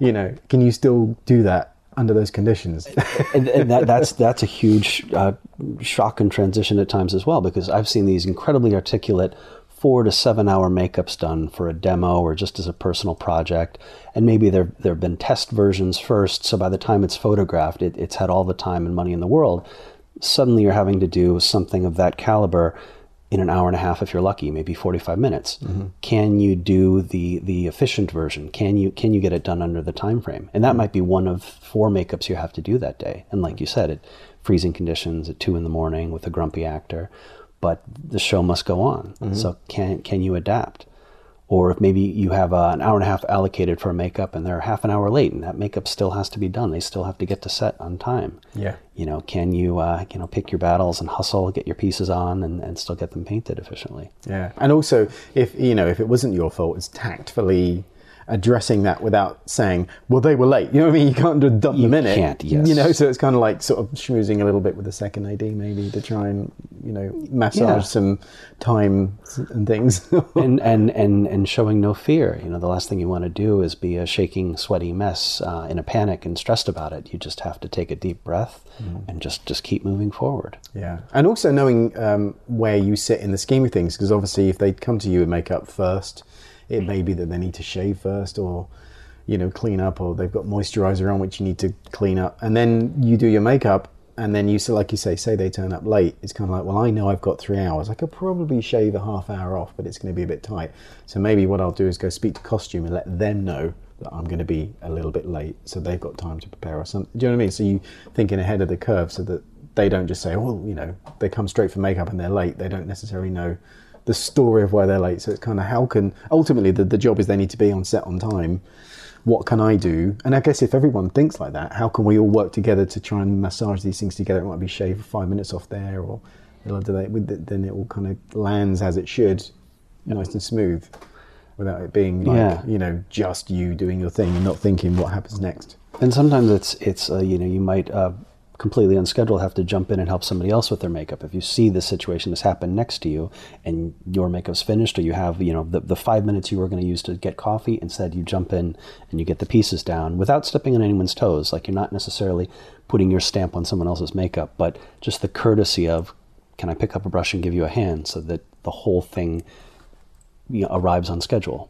you know can you still do that under those conditions and, and that, that's that's a huge uh, shock and transition at times as well because I've seen these incredibly articulate four to seven hour makeups done for a demo or just as a personal project, and maybe there there have been test versions first. So by the time it's photographed, it, it's had all the time and money in the world. Suddenly, you're having to do something of that caliber in an hour and a half if you're lucky, maybe 45 minutes. Mm-hmm. Can you do the the efficient version? Can you can you get it done under the time frame? And that mm-hmm. might be one of four makeups you have to do that day. And like mm-hmm. you said, it freezing conditions at two in the morning with a grumpy actor, but the show must go on. So can can you adapt? Or if maybe you have uh, an hour and a half allocated for makeup and they're half an hour late, and that makeup still has to be done. They still have to get to set on time. Yeah. You know can you uh, you know pick your battles and hustle get your pieces on and, and still get them painted efficiently? Yeah. And also if you know if it wasn't your fault it's tactfully addressing that without saying well they were late. You know what i mean? You can't just dump You them in. it can't, yes. you know so it's kind of like sort of schmoozing a little bit with the second ad maybe to try and you know massage Yeah. some time and things. [LAUGHS] And, and and and showing no fear. You know the last thing you want to do is be a shaking sweaty mess uh, in a panic and stressed about it. You just have to take a deep breath and just just keep moving forward. Yeah, and also knowing um, where you sit in the scheme of things, because obviously, if they come to you and make up first, it may be that they need to shave first, or you know, clean up, or they've got moisturizer on which you need to clean up, and then you do your makeup, and then you, so like you say, say they turn up late. It's kind of like, well, I know I've got three hours. I could probably shave a half hour off, but it's going to be a bit tight. So maybe what I'll do is go speak to costume and let them know that I'm going to be a little bit late, so they've got time to prepare or something. Do you know what I mean? So you thinking ahead of the curve, so that they don't just say, well, you know, they come straight for makeup and they're late. They don't necessarily know the story of why they're late. So it's kind of how can ultimately the, the job is they need to be on set on time. What can I do? And I guess if everyone thinks like that, how can we all work together to try and massage these things together? It might be shave five minutes off there, or they'll do that with it, then it all kind of lands as it should, nice and smooth, without it being like Yeah. you know just you doing your thing and not thinking what happens next. and sometimes it's it's uh, you know you might uh, completely unscheduled have to jump in and help somebody else with their makeup. If you see the situation has happened next to you and your makeup's finished or you have you know the, the five minutes you were going to use to get coffee instead you jump in and you get the pieces down without stepping on anyone's toes. Like you're not necessarily putting your stamp on someone else's makeup but just the courtesy of can i pick up a brush and give you a hand? so that the whole thing you know, arrives on schedule.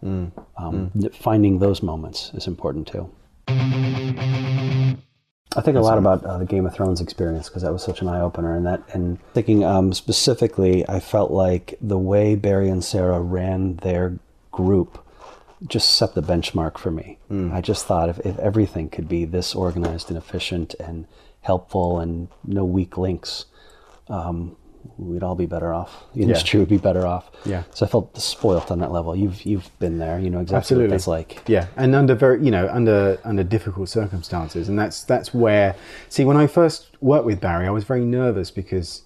Um, finding those moments is important too I think a lot about uh, the Game of Thrones experience because that was such an eye opener, and that and thinking um, specifically, I felt like the way Barrie and Sarah ran their group just set the benchmark for me. I just thought if, if everything could be this organized and efficient and helpful and no weak links, um, we'd all be better off. The Yeah. industry would be better off. Yeah. So I felt spoilt on that level. You've you've been there. You know exactly Absolutely. what that's like. Yeah, and under very, you know, under under difficult circumstances, and that's that's where. See, when I first worked with Barrie, I was very nervous because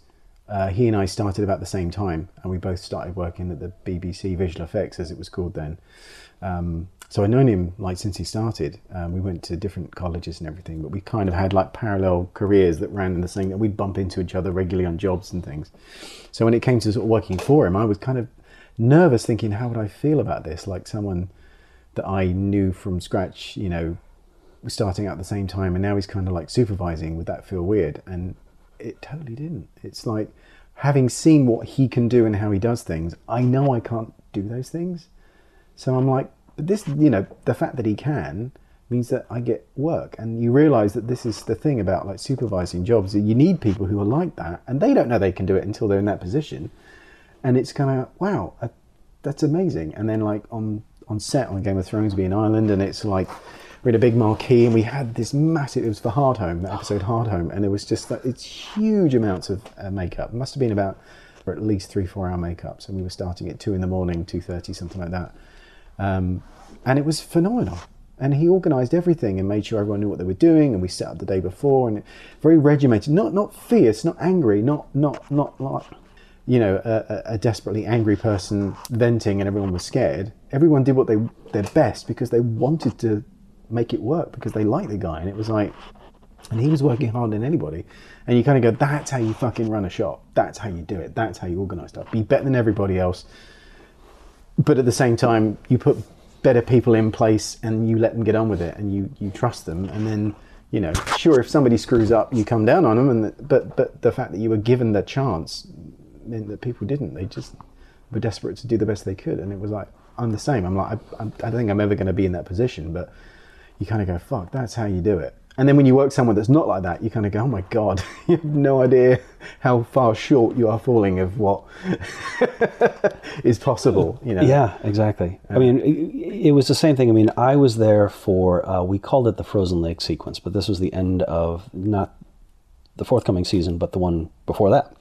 uh, he and I started about the same time, and we both started working at the BBC Visual Effects, as it was called then. Um, so I'd known him like since he started. Um, we went to different colleges and everything, but we kind of had like parallel careers that ran in the same. That we'd bump into each other regularly on jobs and things. So when it came to sort of working for him, I was kind of nervous, thinking, how would I feel about this? Like someone that I knew from scratch, you know, starting out at the same time, and now he's kind of like supervising. Would that feel weird? And it totally didn't. It's like having seen what he can do and how he does things. I know I can't do those things, so I'm like, but this, you know, the fact that he can means that I get work, and you realise that this is the thing about like supervising jobs. that You need people who are like that, and they don't know they can do it until they're in that position, and it's kind of wow, that's amazing. And then like on on set on Game of Thrones, being Ireland, and it's like we're in a big marquee, and we had this massive. It was for Hardhome, that episode Hardhome, and it was just like it's huge amounts of uh, makeup. It must have been about or at least three four hour makeups, and we were starting at two in the morning, two thirty, something like that. Um, and it was phenomenal. And he organised everything and made sure everyone knew what they were doing. And we set up the day before, and very regimented, not not fierce, not angry, not not not like you know a, a desperately angry person venting, and everyone was scared. Everyone did what they their best because they wanted to make it work because they liked the guy, and it was like and he was working harder than anybody. And you kind of go, that's how you fucking run a shop. That's how you do it. That's how you organize stuff. Be better than everybody else. But at the same time, you put better people in place and you let them get on with it and you, you trust them. And then, you know, sure, if somebody screws up, you come down on them. And the, but, but the fact that you were given the chance meant that people didn't. They just were desperate to do the best they could. And it was like, I'm the same. I'm like, I, I, I don't think I'm ever going to be in that position. But you kind of go, fuck, that's how you do it. And then when you work somewhere that's not like that, you kind of go, oh my God, [LAUGHS] you have no idea how far short you are falling of what [LAUGHS] is possible, you know? Yeah, exactly. I mean, it, it was the same thing. I mean, I was there for, uh, we called it the Frozen Lake sequence, but this was the end of not the forthcoming season, but the one before that.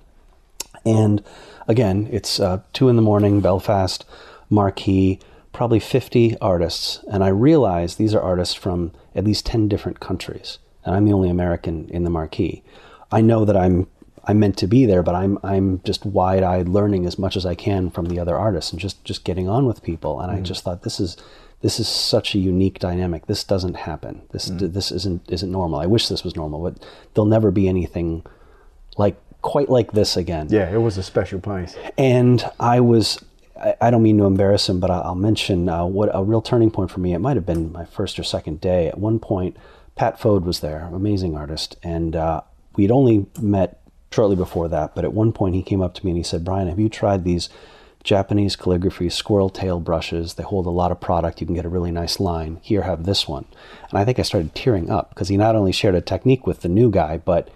And again, it's uh, two in the morning, Belfast, Marquee, probably 50 artists. And I realized these are artists from at least 10 different countries. And I'm the only American in the Marquee. I know that I'm I'm meant to be there, but I'm I'm just wide-eyed learning as much as I can from the other artists and just just getting on with people. And I mm-hmm. just thought this is this is such a unique dynamic. This doesn't happen. This mm-hmm. this isn't isn't normal. I wish this was normal, but there'll never be anything like quite like this again. Yeah, it was a special place. And I was, I, I don't mean to embarrass him, but I- I'll mention uh, what a real turning point for me. It might have been my first or second day. At one point, Pat Foad was there, amazing artist, and uh, we'd only met shortly before that. But at one point, he came up to me and he said, "Brian, have you tried these?" Japanese calligraphy squirrel tail brushes. They hold a lot of product. You can get a really nice line. Here, have this one. And I think I started tearing up because he not only shared a technique with the new guy, but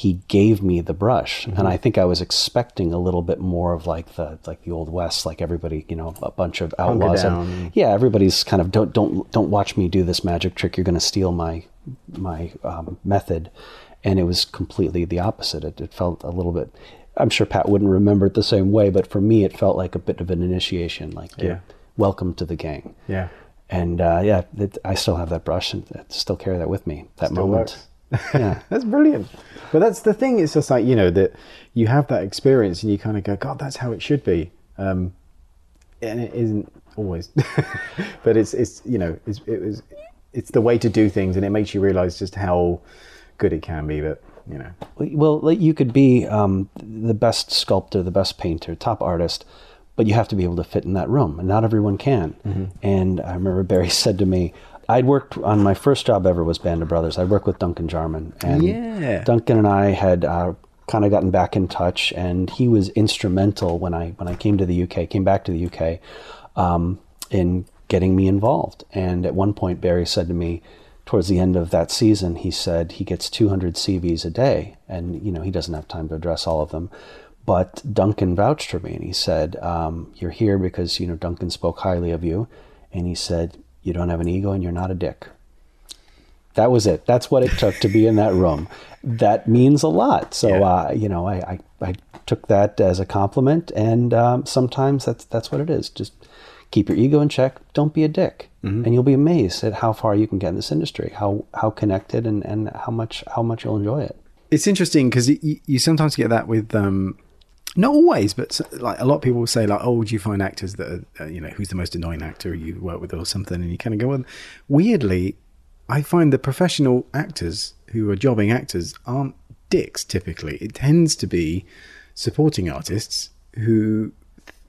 he gave me the brush. And i think i was expecting a little bit more of like the like the old west like everybody you know a bunch of outlaws and- yeah everybody's kind of don't don't don't watch me do this magic trick. You're going to steal my my um, method. And it was completely the opposite. It, it felt a little bit i'm sure pat wouldn't remember it the same way but for me it felt like a bit of an initiation like Yeah. welcome to the gang. Yeah. and uh, yeah it, i still have that brush and I still carry that with me that Still moment. works. Yeah That's brilliant. But that's the thing. It's just like you know that you have that experience and you kind of go, God, that's how it should be. Um, and it isn't always, [LAUGHS] but it's it's you know it's, it was it's the way to do things, and it makes you realize just how good it can be. But you know, Well, like, you could be um, the best sculptor, the best painter, top artist, but you have to be able to fit in that room, and not everyone can. And I remember Barrie [LAUGHS] said to me, I'd worked on my first job ever was Band of Brothers. I worked with Duncan Jarman, and Yeah. Duncan and I had uh, kind of gotten back in touch, and he was instrumental when I when I came to the UK, came back to the UK, um, in getting me involved. And at one point, Barrie said to me, towards the end of that season, he said he gets 200 CVs a day, and you know he doesn't have time to address all of them. But Duncan vouched for me, and he said, um, "You're here because you know Duncan spoke highly of you," and he said, "You don't have an ego, and you're not a dick." That was it. That's what it took to be in that room. That means a lot. So Yeah. uh, you know, I, I I took that as a compliment, and um, sometimes that's that's what it is. Just keep your ego in check. Don't be a dick, Mm-hmm. and you'll be amazed at how far you can get in this industry, how how connected, and, and how much how much you'll enjoy it. it's interesting because you, you sometimes get that with um not always but like a lot of people will say like oh do you find actors that are, uh, you know who's the most annoying actor you work with or something? And you kind of go well weirdly i find the professional actors who are jobbing actors aren't dicks typically. It tends to be supporting artists who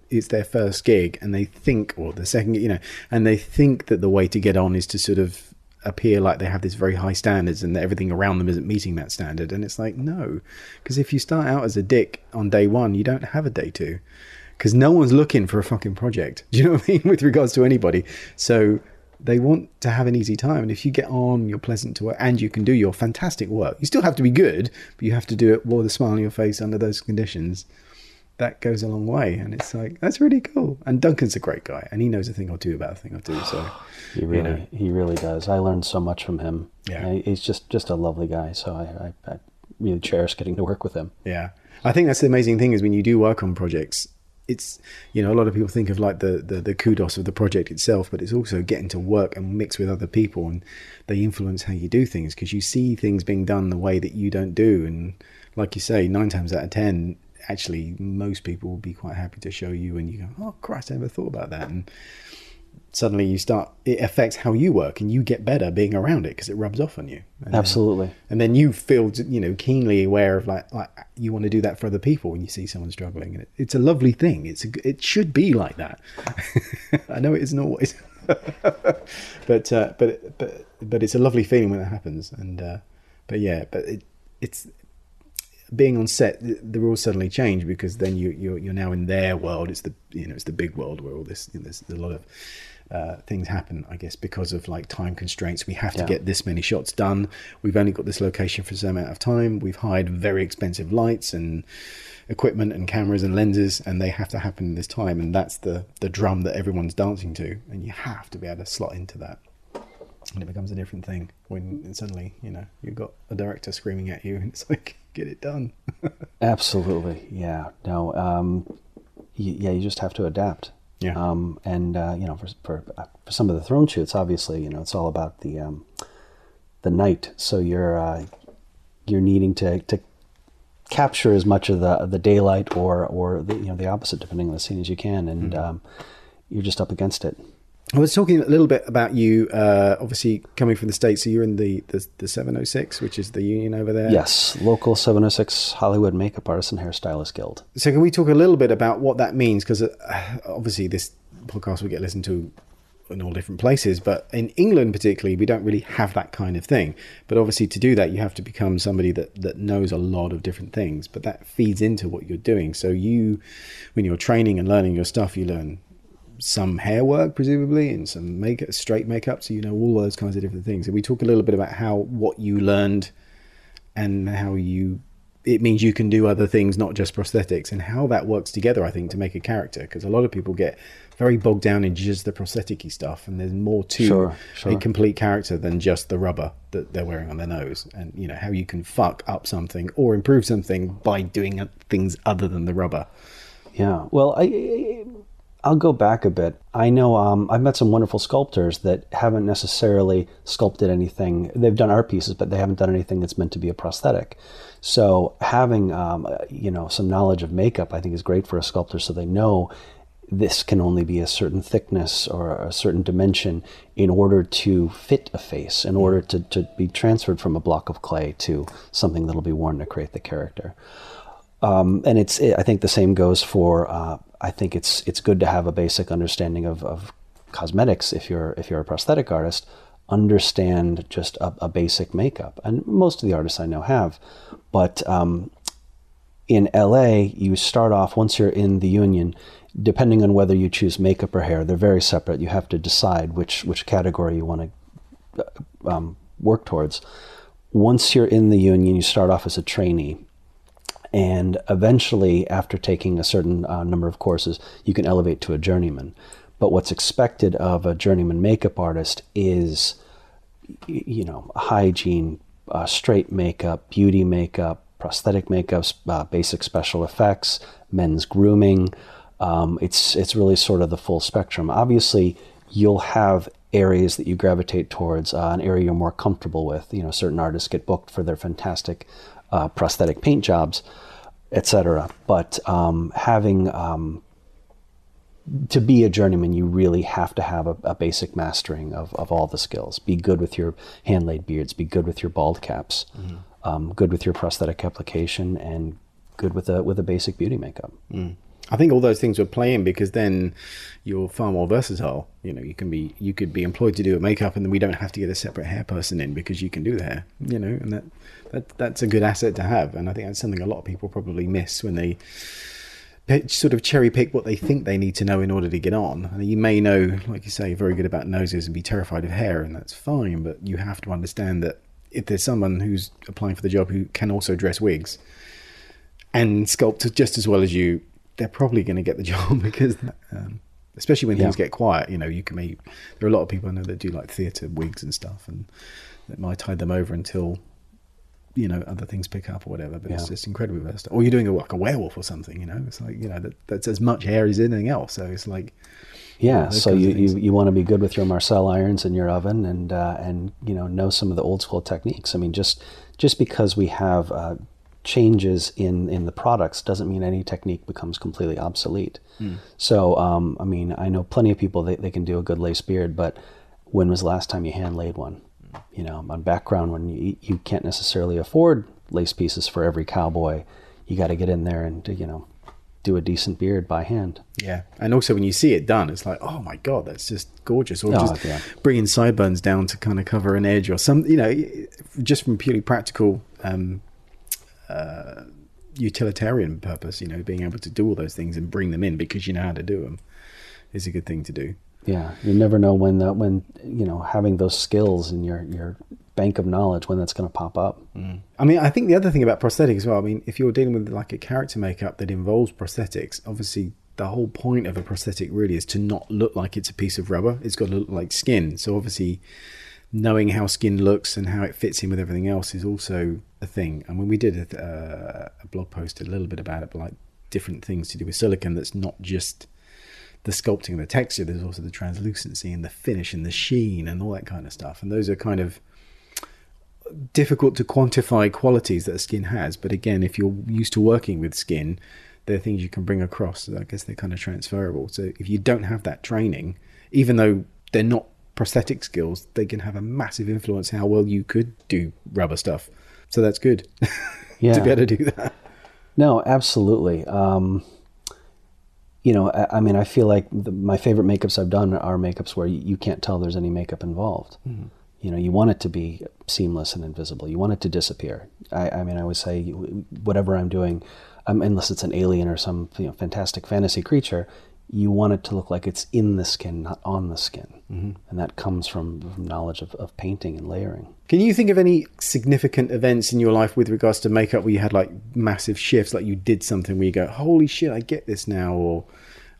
it's their first gig and they think or the second you know and they think that the way to get on is to sort of appear like they have this very high standards and that everything around them isn't meeting that standard. And it's like no because if you start out as a dick on day one you don't have a day two because no one's looking for a fucking project. [LAUGHS] Do you know what i mean? With regards to anybody. So they want to have an easy time. And if you get on you're pleasant to work and you can do your fantastic work. You still have to be good but you have to do it with a smile on your face under those conditions that goes a long way. And it's like, that's really cool. And Duncan's a great guy and he knows a thing or two about a thing or two. So [SIGHS] He really, he really does. I learned so much from him. Yeah. He's just just a lovely guy. So I, I, I really cherish getting to work with him. yeah, I think that's the amazing thing is when you do work on projects, it's, you know, a lot of people think of like the, the, the kudos of the project itself, but it's also getting to work and mix with other people and they influence how you do things because you see things being done the way that you don't do. And like you say, nine times out of 10, actually most people will be quite happy to show you and you go, oh Christ, I never thought about that. And suddenly you start, it affects how you work and you get better being around it because it rubs off on you. And then- Absolutely. and then you feel you know keenly aware of like like you want to do that for other people when you see someone struggling and it, it's a lovely thing it's a, it should be like that [LAUGHS] i know it isn't always [LAUGHS] but uh, but but but it's a lovely feeling when it happens and uh, but yeah but it, it's being on set the the rules suddenly change because then you you're, you're now in their world. It's the you know it's the big world where all this you know, there's a lot of uh, things happen i guess because of like time constraints. We have to Yeah. get this many shots done. We've only got this location for some amount of time. We've hired very expensive lights and equipment and cameras and lenses and they have to happen in this time. And that's the the drum that everyone's dancing to. And you have to be able to slot into that. And it becomes a different thing when suddenly you know you've got a director screaming at you. And [LAUGHS] it's like get it done [LAUGHS] Absolutely. Yeah. No. Um, y- yeah. You just have to adapt. Yeah. Um, and uh, you know, for, for uh, for some of the throne shoots, obviously, you know, it's all about the um, the night. So you're uh, you're needing to to capture as much of the the daylight or or the, you know the opposite, depending on the scene, as you can, and um, you're just up against it. I was talking a little bit about you, uh, obviously coming from the states. So you're in the, the the 706, which is the union over there. Yes, local 706 Hollywood Makeup Artist and Hairstylist Guild. So can we talk a little bit about what that means? Because uh, obviously this podcast will get listened to in all different places, but in England particularly, we don't really have that kind of thing. But obviously, to do that, you have to become somebody that that knows a lot of different things. But that feeds into what you're doing. So you, when you're training and learning your stuff, you learn some hair work presumably and some makeup straight makeup. So you know all those kinds of different things. And we talk a little bit about how what you learned and how you it means you can do other things not just prosthetics and how that works together i think to make a character. Because a lot of people get very bogged down in just the prosthetic stuff and there's more to Sure, a complete character than just the rubber that they're wearing on their nose. And you know how you can fuck up something or improve something by doing uh, things other than the rubber. Yeah. Well, I, I I'll go back a bit. I know um, I've met some wonderful sculptors that haven't necessarily sculpted anything. They've done art pieces, but they haven't done anything that's meant to be a prosthetic. So having um, uh, you know some knowledge of makeup, I think, is great for a sculptor, so they know this can only be a certain thickness or a certain dimension in order to fit a face, in order to, to be transferred from a block of clay to something that'll be worn to create the character um, and it's I think the same goes for uh, I think it's it's good to have a basic understanding of, of cosmetics if you're if you're a prosthetic artist. Understand just a, a basic makeup. And most of the artists I know have. But um, in LA you start off once you're in the union depending on whether you choose makeup or hair they're very separate. You have to decide which which category you want to um, work towards. Once you're in the union you start off as a trainee and eventually after taking a certain uh, number of courses you can elevate to a journeyman but what's expected of a journeyman makeup artist is you know hygiene uh, straight makeup beauty makeup prosthetic makeups, uh, basic special effects, men's grooming. Um, it's it's really sort of the full spectrum. Obviously, you'll have areas that you gravitate towards, uh, an area you're more comfortable with. You know, certain artists get booked for their fantastic uh, prosthetic paint jobs, etc. But um, having um, to be a journeyman, you really have to have a, a, basic mastering of, of all the skills. Be good with your hand laid beards, be good with your bald caps, mm-hmm. um, good with your prosthetic application, and good with a with a basic beauty makeup. Mm. I think all those things were playing because then you're far more versatile. You know, you can be you could be employed to do a makeup, and then we don't have to get a separate hair person in because you can do the hair. You know, and that that that's a good asset to have. And I think that's something a lot of people probably miss when they sort of cherry pick what they think they need to know in order to get on. And you may know, like you say, very good about noses and be terrified of hair, and that's fine. But you have to understand that if there's someone who's applying for the job who can also dress wigs and sculpt just as well as you, they're probably going to get the [LAUGHS] job because, um, especially when yeah. things get quiet, you know, you can make. There are a lot of people I know that do like theatre wigs and stuff, and that might tide them over until you know other things pick up or whatever. But yeah. it's just incredibly versatile. Or you're doing a, like a werewolf or something. You know, it's like you know that, that's as much hair as anything else. So it's like yeah. So you, you, you want to be good with your Marcel irons in your oven and uh, and you know know some of the old school techniques. I mean, just just because we have uh, changes in in the products doesn't mean any technique becomes completely obsolete. Mm. So um, I mean, I know plenty of people they, they can do a good lace beard, but when was the last time you hand laid one? You know, on background when you, you can't necessarily afford lace pieces for every cowboy. You got to get in there and, you know, do a decent beard by hand. Yeah. And also when you see it done, it's like, oh my God, that's just gorgeous. Or oh, just yeah. bringing sideburns down to kind of cover an edge or some, you know, just from purely practical, um, uh, utilitarian purpose, you know, being able to do all those things and bring them in because you know how to do them is a good thing to do. Yeah, you never know when the, when you know having those skills in your your bank of knowledge when that's going to pop up. Mm. I mean, I think the other thing about prosthetics as well. I mean, if you're dealing with like a character makeup that involves prosthetics, obviously the whole point of a prosthetic really is to not look like it's a piece of rubber. It's got to look like skin. So obviously, knowing how skin looks and how it fits in with everything else is also a thing. And when we did a, uh, a blog post a little bit about it, but like different things to do with silicon, that's not just the sculpting and the texture, there's also the translucency and the finish and the sheen and all that kind of stuff. And those are kind of difficult to quantify qualities that a skin has. But again, if you're used to working with skin, they're things you can bring across. So I guess they're kind of transferable. So if you don't have that training, even though they're not prosthetic skills, they can have a massive influence how well you could do rubber stuff. So that's good yeah. [LAUGHS] to be able to do that. No, absolutely. Um, you know, I, I, mean, I feel like the, my favorite makeups I've done are makeups where you, you can't tell there's any makeup involved. Mm-hmm. You know, you want it to be seamless and invisible. You want it to disappear. I, I mean, I would say whatever I'm doing, um, unless it's an alien or some you know, fantastic fantasy creature, you want it to look like it's in the skin, not on the skin. Mm-hmm. And that comes from, from knowledge of, of painting and layering. Can you think of any significant events in your life with regards to makeup where you had like massive shifts, like you did something where you go, holy shit, I get this now? Or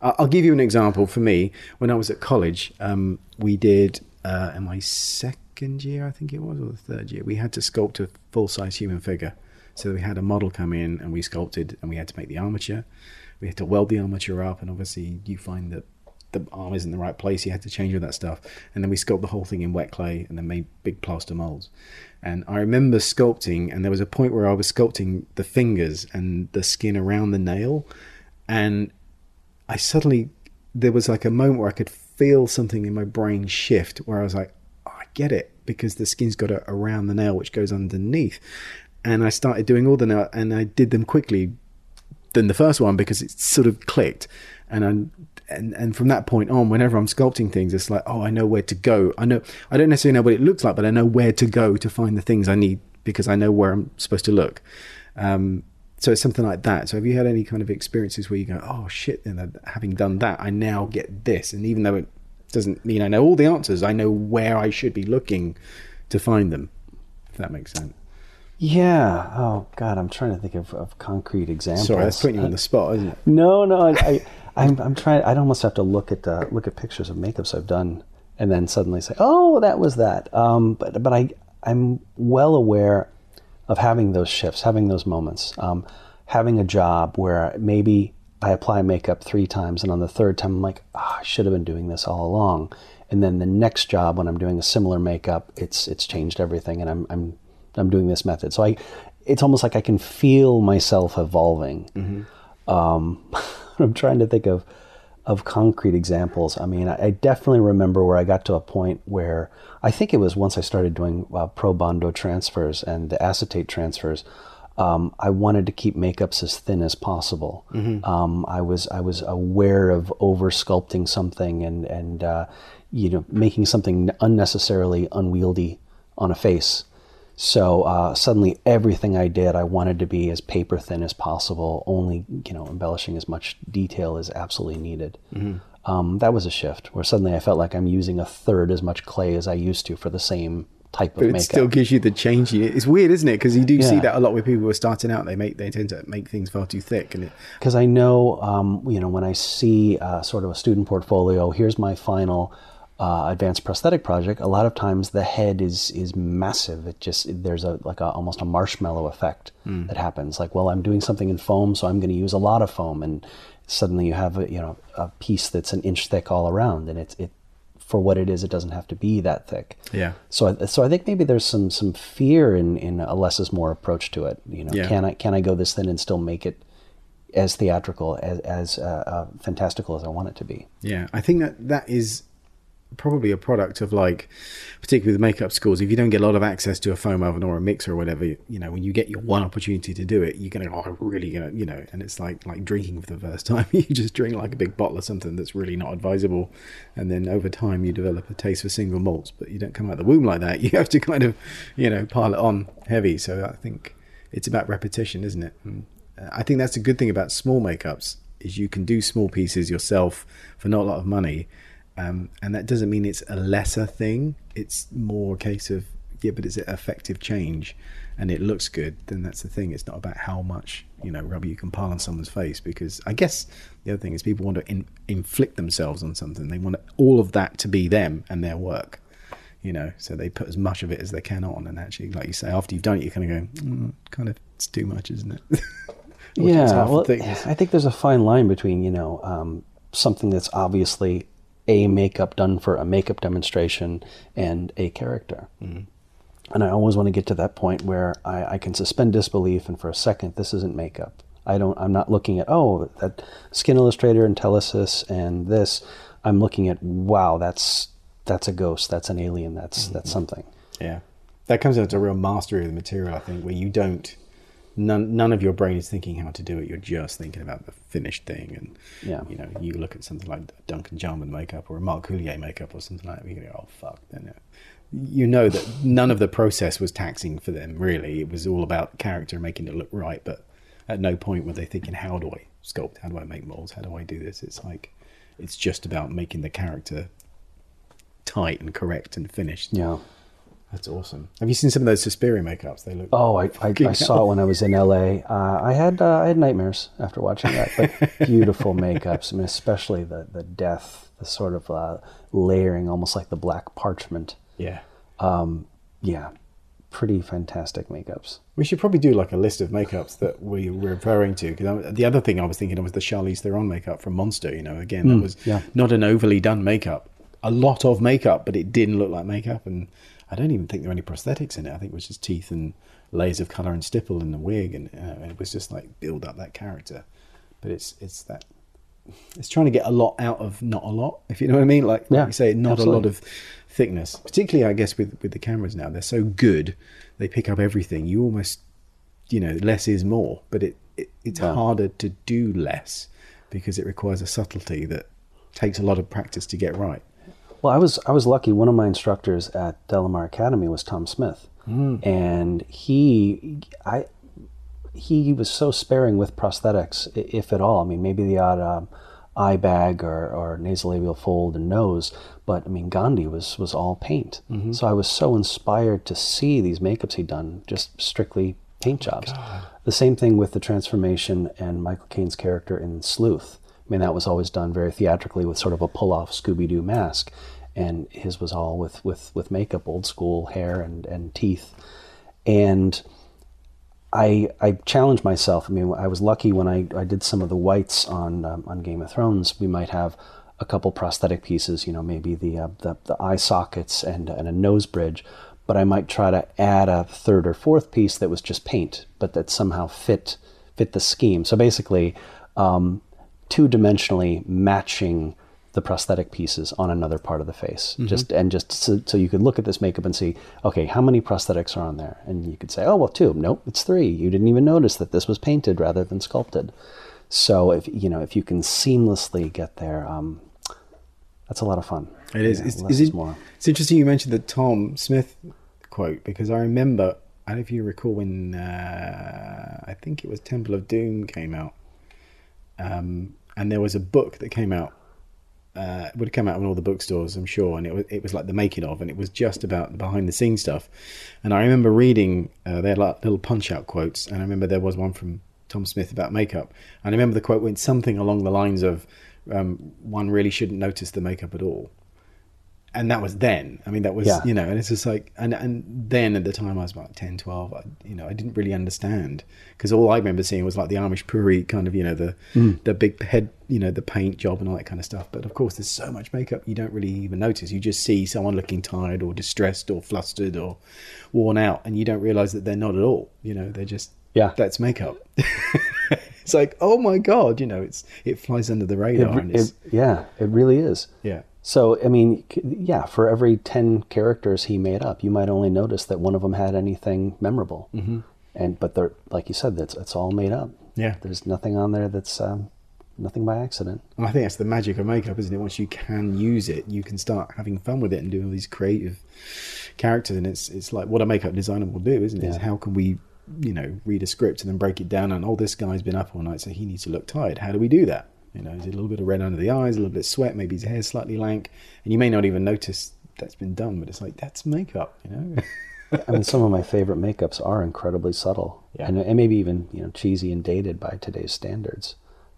I'll give you an example. For me, when I was at college, um, we did uh, in my second year, I think it was, or the third year, we had to sculpt a full size human figure. So we had a model come in and we sculpted, and we had to make the armature. We had to weld the armature up, and obviously you find that the arm is in the right place. You had to change all that stuff, and then we sculpted the whole thing in wet clay, and then made big plaster molds. And I remember sculpting, and there was a point where I was sculpting the fingers and the skin around the nail, and I suddenly there was like a moment where I could feel something in my brain shift where I was like, oh, I get it because the skin's got a, around the nail which goes underneath. And I started doing all the nail and I did them quickly than the first one because it sort of clicked. And I and and from that point on, whenever I'm sculpting things, it's like, oh, I know where to go. I know I don't necessarily know what it looks like, but I know where to go to find the things I need because I know where I'm supposed to look. Um, so it's something like that. So have you had any kind of experiences where you go, oh shit, and having done that, I now get this, and even though it doesn't mean I know all the answers, I know where I should be looking to find them. If that makes sense. Yeah. Oh God, I'm trying to think of, of concrete examples. Sorry, that's putting you on the spot, isn't it? No, no. I, I I'm, I'm trying. I'd almost have to look at uh, look at pictures of makeups I've done, and then suddenly say, "Oh, that was that." Um, but but I I'm well aware of having those shifts, having those moments, um, having a job where maybe I apply makeup three times, and on the third time I'm like, oh, I should have been doing this all along. And then the next job, when I'm doing a similar makeup, it's it's changed everything, and I'm I'm I'm doing this method. So I, it's almost like I can feel myself evolving. Mm-hmm. Um, [LAUGHS] I'm trying to think of of concrete examples. I mean, I, I, definitely remember where I got to a point where I think it was once I started doing uh, Bondo transfers and the acetate transfers. Um, I wanted to keep makeups as thin as possible. Mm-hmm. Um, I was I was aware of over sculpting something and and uh, you know making something unnecessarily unwieldy on a face. So uh, suddenly, everything I did, I wanted to be as paper thin as possible, only you know embellishing as much detail as absolutely needed. Mm-hmm. Um, that was a shift where suddenly I felt like I'm using a third as much clay as I used to for the same type but of makeup. it still gives you the change. It's weird, isn't it? Because you do yeah. see that a lot with people who are starting out. They make they tend to make things far too thick, and because I know, um, you know, when I see uh, sort of a student portfolio, here's my final uh, advanced prosthetic project, a lot of times the head is is massive. It just there's a like a, almost a marshmallow effect mm. that happens. Like, well, I'm doing something in foam, so I'm going to use a lot of foam, and suddenly you have a you know a piece that's an inch thick all around, and it's it for what it is. It doesn't have to be that thick. Yeah. So so I think maybe there's some some fear in in a less is more approach to it. You know, yeah. can I can I go this thin and still make it as theatrical as as uh, uh, fantastical as I want it to be? Yeah, I think that that is probably a product of like, particularly with makeup schools, if you don't get a lot of access to a foam oven or a mixer or whatever, you know, when you get your one opportunity to do it, you're gonna, go, oh, I'm really gonna, you know, and it's like like drinking for the first [LAUGHS] time. you just drink like a big bottle of something that's really not advisable, and then over time you develop a taste for single malts, but you don't come out the womb like that. [LAUGHS] You have to kind of, you know, pile it on heavy. So I think it's about repetition, isn't it? And uh, I think that's a good thing about small makeups is you can do small pieces yourself for not a lot of money um, and that doesn't mean it's a lesser thing. It's more a case of, yeah, but is it effective change? And it looks good, then that's the thing. It's not about how much, you know, rubber you can pile on someone's face. Because I guess the other thing is people want to in, inflict themselves on something. They want all of that to be them and their work you know so they put as much of it as they can on and actually like you say after you've done it you kind of go mm, kind of it's too much isn't it [LAUGHS] yeah well i think there's a fine line between you know um, something that's obviously a makeup done for a makeup demonstration and a character. Mm-hmm. And I always want to get to that point where I, I, can suspend disbelief and for a second, this isn't makeup. I don't, I'm not looking at, oh, that Skin Illustrator and Telesis and this. I'm looking at, wow, that's, that's a ghost. That's an alien. That's, mm-hmm. that's something. Yeah. That comes down to a real mastery of the material, I think, where you don't, none none of your brain is thinking how to do it. You're just thinking about the finished thing. And yeah. you know, you look at something like Duncan Jarman makeup or a Mark Coulier makeup or something like that. You go, oh fuck. Then uh, you know that none of the process was taxing for them. Really, it was all about character, making it look right. But at no point were they thinking, how do I sculpt? How do I make molds? How do I do this? It's like it's just about making the character tight and correct and finished. Yeah. That's awesome. Have you seen some of those Suspiria makeups? They look. Oh, I, I, I saw it when I was in LA. Uh, I had uh, I had nightmares after watching that. But [LAUGHS] beautiful makeups. I mean, especially the the death, the sort of uh, layering, almost like the black parchment. Yeah. Um, yeah. Pretty fantastic makeups. We should probably do like a list of makeups that we were referring to. Because the other thing I was thinking of was the Charlize Theron makeup from Monster. You know, again, that mm, was yeah. not an overly done makeup. A lot of makeup, but it didn't look like makeup and I don't even think there were any prosthetics in it. I think it was just teeth and layers of color and stipple in the wig, and uh, it was just like build up that character. But it's it's that it's trying to get a lot out of not a lot, if you know what I mean. Like, yeah, like you say, not absolutely. a lot of thickness. Particularly, I guess with with the cameras now, they're so good, they pick up everything. You almost, you know, less is more. But it, it it's yeah. harder to do less because it requires a subtlety that takes a lot of practice to get right. Well, I was I was lucky. One of my instructors at Delamar Academy was Tom Smith, mm. and he I he was so sparing with prosthetics, if at all. I mean, maybe the odd um, eye bag or, or nasolabial fold and nose, but I mean, Gandhi was was all paint. Mm-hmm. So I was so inspired to see these makeups he'd done, just strictly paint jobs. The same thing with the transformation and Michael Caine's character in Sleuth. I mean, that was always done very theatrically with sort of a pull off Scooby Doo mask. And his was all with, with, with makeup, old school hair and, and teeth. And I I challenge myself. I mean, I was lucky when I, I did some of the whites on um, on Game of Thrones. We might have a couple prosthetic pieces, you know, maybe the uh, the, the eye sockets and and a nose bridge, but I might try to add a third or fourth piece that was just paint, but that somehow fit fit the scheme. So basically, um, two dimensionally matching the prosthetic pieces on another part of the face. Mm-hmm. Just and just so, so, you could look at this makeup and see, okay, how many prosthetics are on there? And you could say, oh well, two. Nope, it's three. You didn't even notice that this was painted rather than sculpted. So if you know if you can seamlessly get there, um, that's a lot of fun. It is. It's, is it, more. it's interesting you mentioned the Tom Smith quote because I remember. I don't know if you recall when uh, I think it was Temple of Doom came out, um, and there was a book that came out uh, would have come out in all the bookstores, I'm sure, and it was it was like the making of, and it was just about the behind the scenes stuff. And I remember reading uh, they had like little punch out quotes, and I remember there was one from Tom Smith about makeup, and I remember the quote went something along the lines of, um, "One really shouldn't notice the makeup at all." And that was then. I mean, that was, yeah. you know, and it's just like, and, and then at the time I was about 10, 12, I, you know, I didn't really understand because all I remember seeing was like the Amrish Puri kind of, you know, the, mm. the big head, you know, the paint job and all that kind of stuff. But of course, there's so much makeup you don't really even notice. You just see someone looking tired or distressed or flustered or worn out and you don't realize that they're not at all. You know, they're just, yeah, that's makeup. [LAUGHS] it's like, oh my God, you know, it's, it flies under the radar. It, it, yeah, it really is. Yeah. So, I mean, yeah, for every 10 characters he made up, you might only notice that one of them had anything memorable. Mm-hmm. And, but they're, like you said, that's, it's all made up. Yeah. There's nothing on there that's, um, nothing by accident. And I think that's the magic of makeup, isn't it? Once you can use it, you can start having fun with it and doing all these creative characters. And it's, it's like what a makeup designer will do, isn't it? Yeah. Is how can we, you know, read a script and then break it down and, oh, this guy's been up all night, so he needs to look tired. How do we do that? You know, is it a little bit of red under the eyes, a little bit of sweat, maybe his hair's slightly lank, and you may not even notice that's been done, but it's like that's makeup, you know. I mean, some of my favorite makeups are incredibly subtle, yeah. and, and maybe even you know cheesy and dated by today's standards.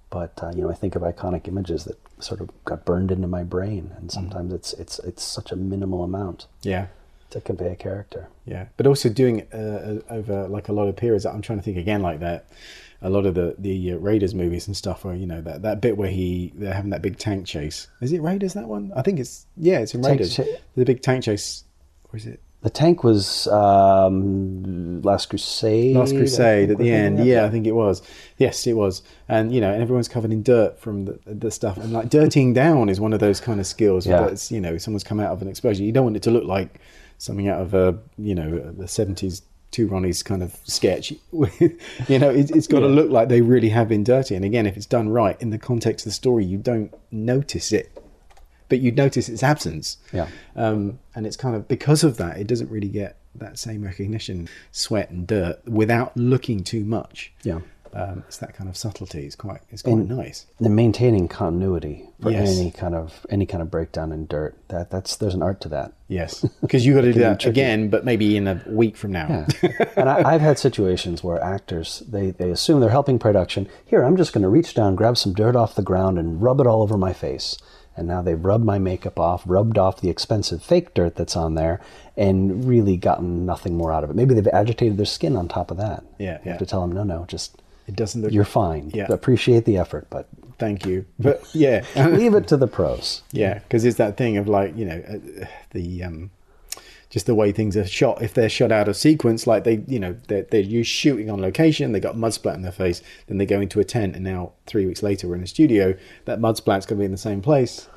But uh, you know, I think of iconic images that sort of got burned into my brain, and mm. sometimes mm. it's it's it's such a minimal amount. Yeah. To convey a character. Yeah, but also doing uh, uh over like a lot of periods. I'm trying to think again like that a lot of the the uh, Raiders movies and stuff where you know that that bit where he they're having that big tank chase. Is it Raiders that one? I think it's yeah, it's in Raiders. the big tank chase, or is it? The tank was um, Last Crusade. Last Crusade at the end. Yeah, I think it was. Yes, it was. And you know, everyone's covered in dirt from the, the stuff. And like dirtying down is one of those kind of skills. Yeah. You know, someone's come out of an explosion. You don't want it to look like something out of a you know the seventies two Ronnies kind of sketch. [LAUGHS] you know, it, has got yeah. to look like they really have been dirty. And again, if it's done right in the context of the story, you don't notice it, but you notice its absence. Yeah. Um, and it's kind of because of that, it doesn't really get that same recognition, sweat and dirt, without looking too much. Yeah um, it's that kind of subtlety. It's quite it's quite and nice. The maintaining continuity for yes. any kind of any kind of breakdown in dirt. That that's there's an art to that. Yes, [LAUGHS] because you got to do that again, but maybe in a week from now. Yeah. [LAUGHS] and I, have had situations where actors they they assume they're helping production. Here, I'm just going to reach down, grab some dirt off the ground, and rub it all over my face. And now they've rubbed my makeup off, rubbed off the expensive fake dirt that's on there, and really gotten nothing more out of it. Maybe they've agitated their skin on top of that. Yeah, you yeah. have to tell them, no, no, just it doesn't look. You're fine. Yeah. Appreciate the effort, but thank you. [LAUGHS] But yeah, [LAUGHS] leave it to the pros. Yeah, because it's that thing of like you know uh, the um, just the way things are shot. If they're shot out of sequence, like they you know they're they're used shooting on location, they got mud splat in their face, then they go into a tent, and now three weeks later we're in a studio. That mud splat's going to be in the same place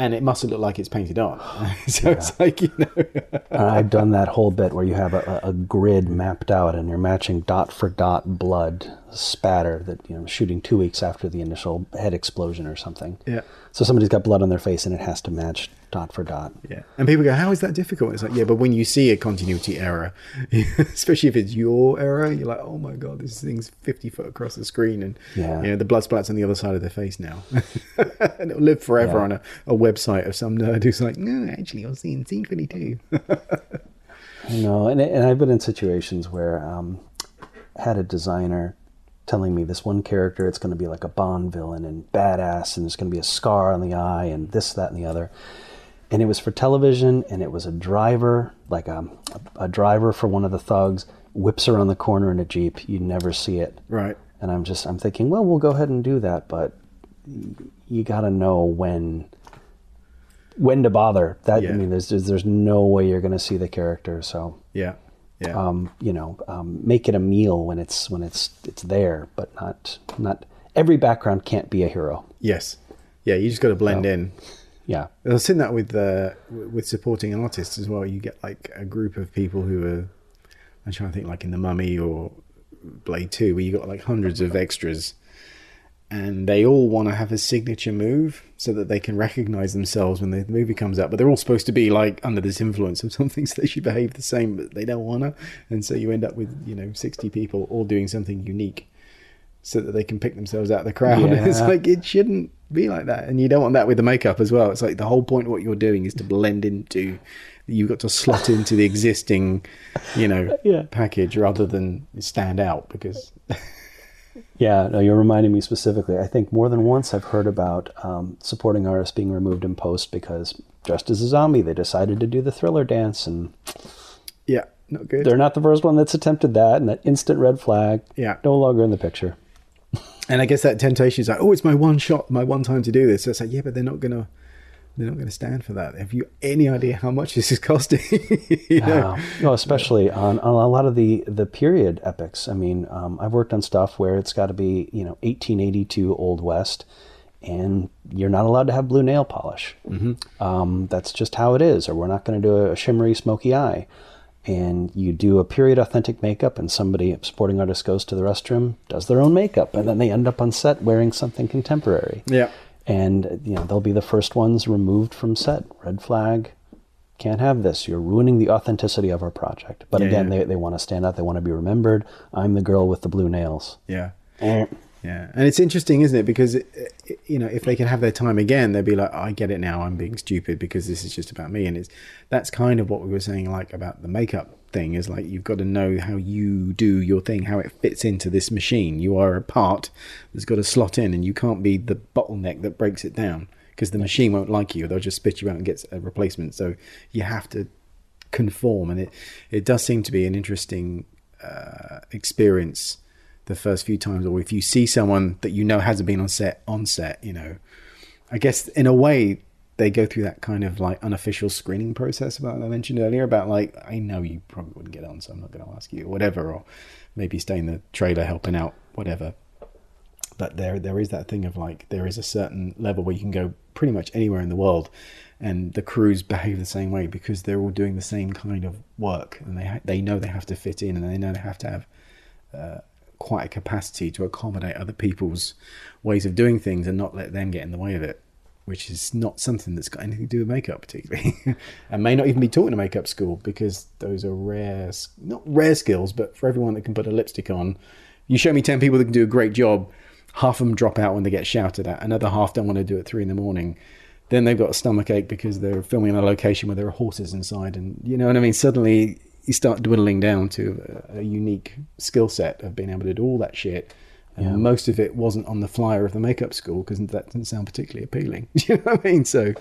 and it mustn't look like it's painted on. [LAUGHS] so yeah. it's like you know. [LAUGHS] I've done that whole bit where you have a, a, grid mapped out, and you're matching dot for dot blood spatter that you know shooting two weeks after the initial head explosion or something. Yeah. So somebody's got blood on their face, and it has to match dot for dot. Yeah. And people go, "How is that difficult?" It's like, yeah, but when you see a continuity error, [LAUGHS] especially if it's your error, you're like, "Oh my god, this thing's fifty foot across the screen, and yeah. you know the blood splats on the other side of their face now, [LAUGHS] and it'll live forever yeah. on a, a website of some nerd who's like, no, actually, [LAUGHS] I was seeing scene twenty two. No, and and I've been in situations where um, had a designer telling me this one character it's going to be like a Bond villain and badass, and there's going to be a scar on the eye, and this, that, and the other and it was for television and it was a driver like a, a, driver for one of the thugs whips around the corner in a jeep. You never see it. Right. And I'm just I'm thinking, well, we'll go ahead and do that, but you got to know when when to bother. That Yeah. I mean, there's there's, there's no way you're going to see the character. So Yeah. Yeah. um, you know, um, make it a meal when it's when it's it's there, but not not every background can't be a hero. yes. Yeah. You just got to blend in. Yeah, I've seen that with uh, with supporting artists as well. You get like a group of people who are. I'm trying to think, like in the Mummy or Blade Two, where you got like hundreds of extras, and they all want to have a signature move so that they can recognize themselves when the movie comes out. But they're all supposed to be like under this influence of [LAUGHS] something, so they should behave the same, but they don't wanna. And so you end up with you know 60 people all doing something unique. So that they can pick themselves out of the crowd. [LAUGHS] It's like it shouldn't be like that, and you don't want that with the makeup as well. It's like the whole point of what you're doing is to blend into. You've got to slot into the existing, you know, [LAUGHS] Yeah. package rather than stand out because yeah. No, you're reminding me specifically. I think more than once I've heard about um, supporting artists being removed in post because dressed as a zombie, they decided to do the thriller dance, and yeah, not good. they're not the first one that's attempted that, and that instant red flag. Yeah. no longer in the picture. And I guess that temptation is like, oh, it's my one shot, my one time to do this. So it's like, yeah, but they're not gonna, they're not gonna stand for that. Have you any idea how much this is costing? [LAUGHS] you know? Wow. No, especially on, on a lot of the, the period epics. I mean, um, I've worked on stuff where it's got to be, you know, 1882 Old West, and you're not allowed to have blue nail polish. Mm-hmm. Um, that's just how it is. Or we're not going to do a shimmery, smoky eye. And you do a period authentic makeup, and somebody, a sporting artist, goes to the restroom, does their own makeup, and then they end up on set wearing something contemporary. Yeah. And, you know, they'll be the first ones removed from set. Red flag, can't have this. You're ruining the authenticity of our project. But Yeah, again, yeah. they, they want to stand out. They want to be remembered. I'm the girl with the blue nails. Yeah. Eh. Yeah, and it's interesting, isn't it? Because it, it- you know, if they can have their time again, they'll be like, "I get it now. I'm being stupid because this is just about me." And it's that's kind of what we were saying, like about the makeup thing. Is like you've got to know how you do your thing, how it fits into this machine. You are a part that's got to slot in, and you can't be the bottleneck that breaks it down because the machine won't like you. They'll just spit you out and get a replacement. So you have to conform, and it it does seem to be an interesting uh, experience the first few times, or if you see someone that you know hasn't been on set on set, you know, I guess in a way they go through that kind of like unofficial screening process about I mentioned earlier about like I know you probably wouldn't get on, so I'm not going to ask you whatever, or maybe stay in the trailer helping out, whatever. But there, there is that thing of like there is a certain level where you can go pretty much anywhere in the world, and the crews behave the same way because they're all doing the same kind of work, and they ha- they know they have to fit in, and they know they have to have uh, quite a capacity to accommodate other people's ways of doing things and not let them get in the way of it, which is not something that's got anything to do with makeup, particularly, [LAUGHS] and may not even be taught in a makeup school because those are rare, not rare skills, but for everyone that can put a lipstick on, you show me 10 people that can do a great job, half of them drop out when they get shouted at, another half don't want to do it at three in the morning. Then they've got a stomach ache because they're filming in a location where there are horses inside, and you know what I mean. Suddenly, you start dwindling down to a, a unique skill set of being able to do all that shit. And most of it wasn't on the flyer of the makeup school because that doesn't sound particularly appealing. [LAUGHS] you know what I mean? So,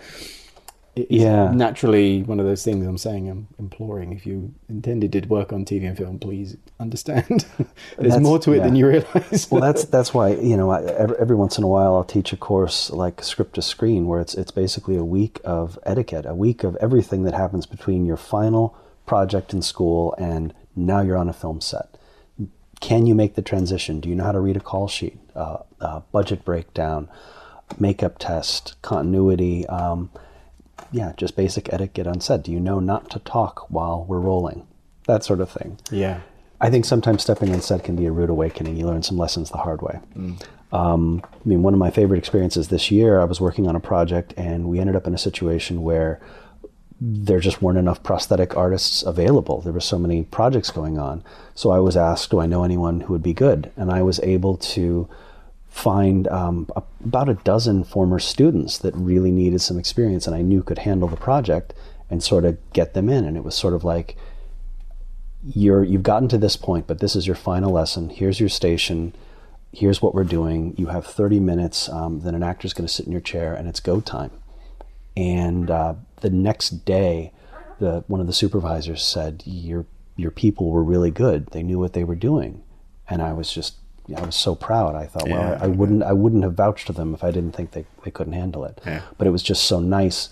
it's Yeah. naturally one of those things I'm saying. I'm imploring if you intended to work on TV and film, please understand. [LAUGHS] There's That's- more to it yeah. than you realize. well, that's [LAUGHS] that's why you know I, every, every once in a while I'll teach a course like script to screen where it's it's basically a week of etiquette, a week of everything that happens between your final project in school and now you're on a film set. Can you make the transition? Do you know how to read a call sheet? Uh, uh, budget breakdown, makeup test, continuity. Um, yeah, just basic etiquette set. Do you know not to talk while we're rolling? That sort of thing. yeah. I think sometimes stepping set can be a rude awakening. You learn some lessons the hard way. Um, I mean, one of my favorite experiences this year, I was working on a project and we ended up in a situation where there just weren't enough prosthetic artists available. There were so many projects going on. So I was asked, do I know anyone who would be good? And I was able to find um, a- about a dozen former students that really needed some experience and I knew could handle the project and sort of get them in. And it was sort of like, you're you've gotten to this point, but this is your final lesson. Here's your station. Here's what we're doing. You have 30 minutes. Um, then an actor's going to sit in your chair, and it's go time. And uh, the next day, the one of the supervisors said, "You're your people were really good. They knew what they were doing, and I was just I was so proud. I thought, well, Yeah, I, I wouldn't I wouldn't have vouched for them if I didn't think they, they couldn't handle it. Yeah. But it was just so nice,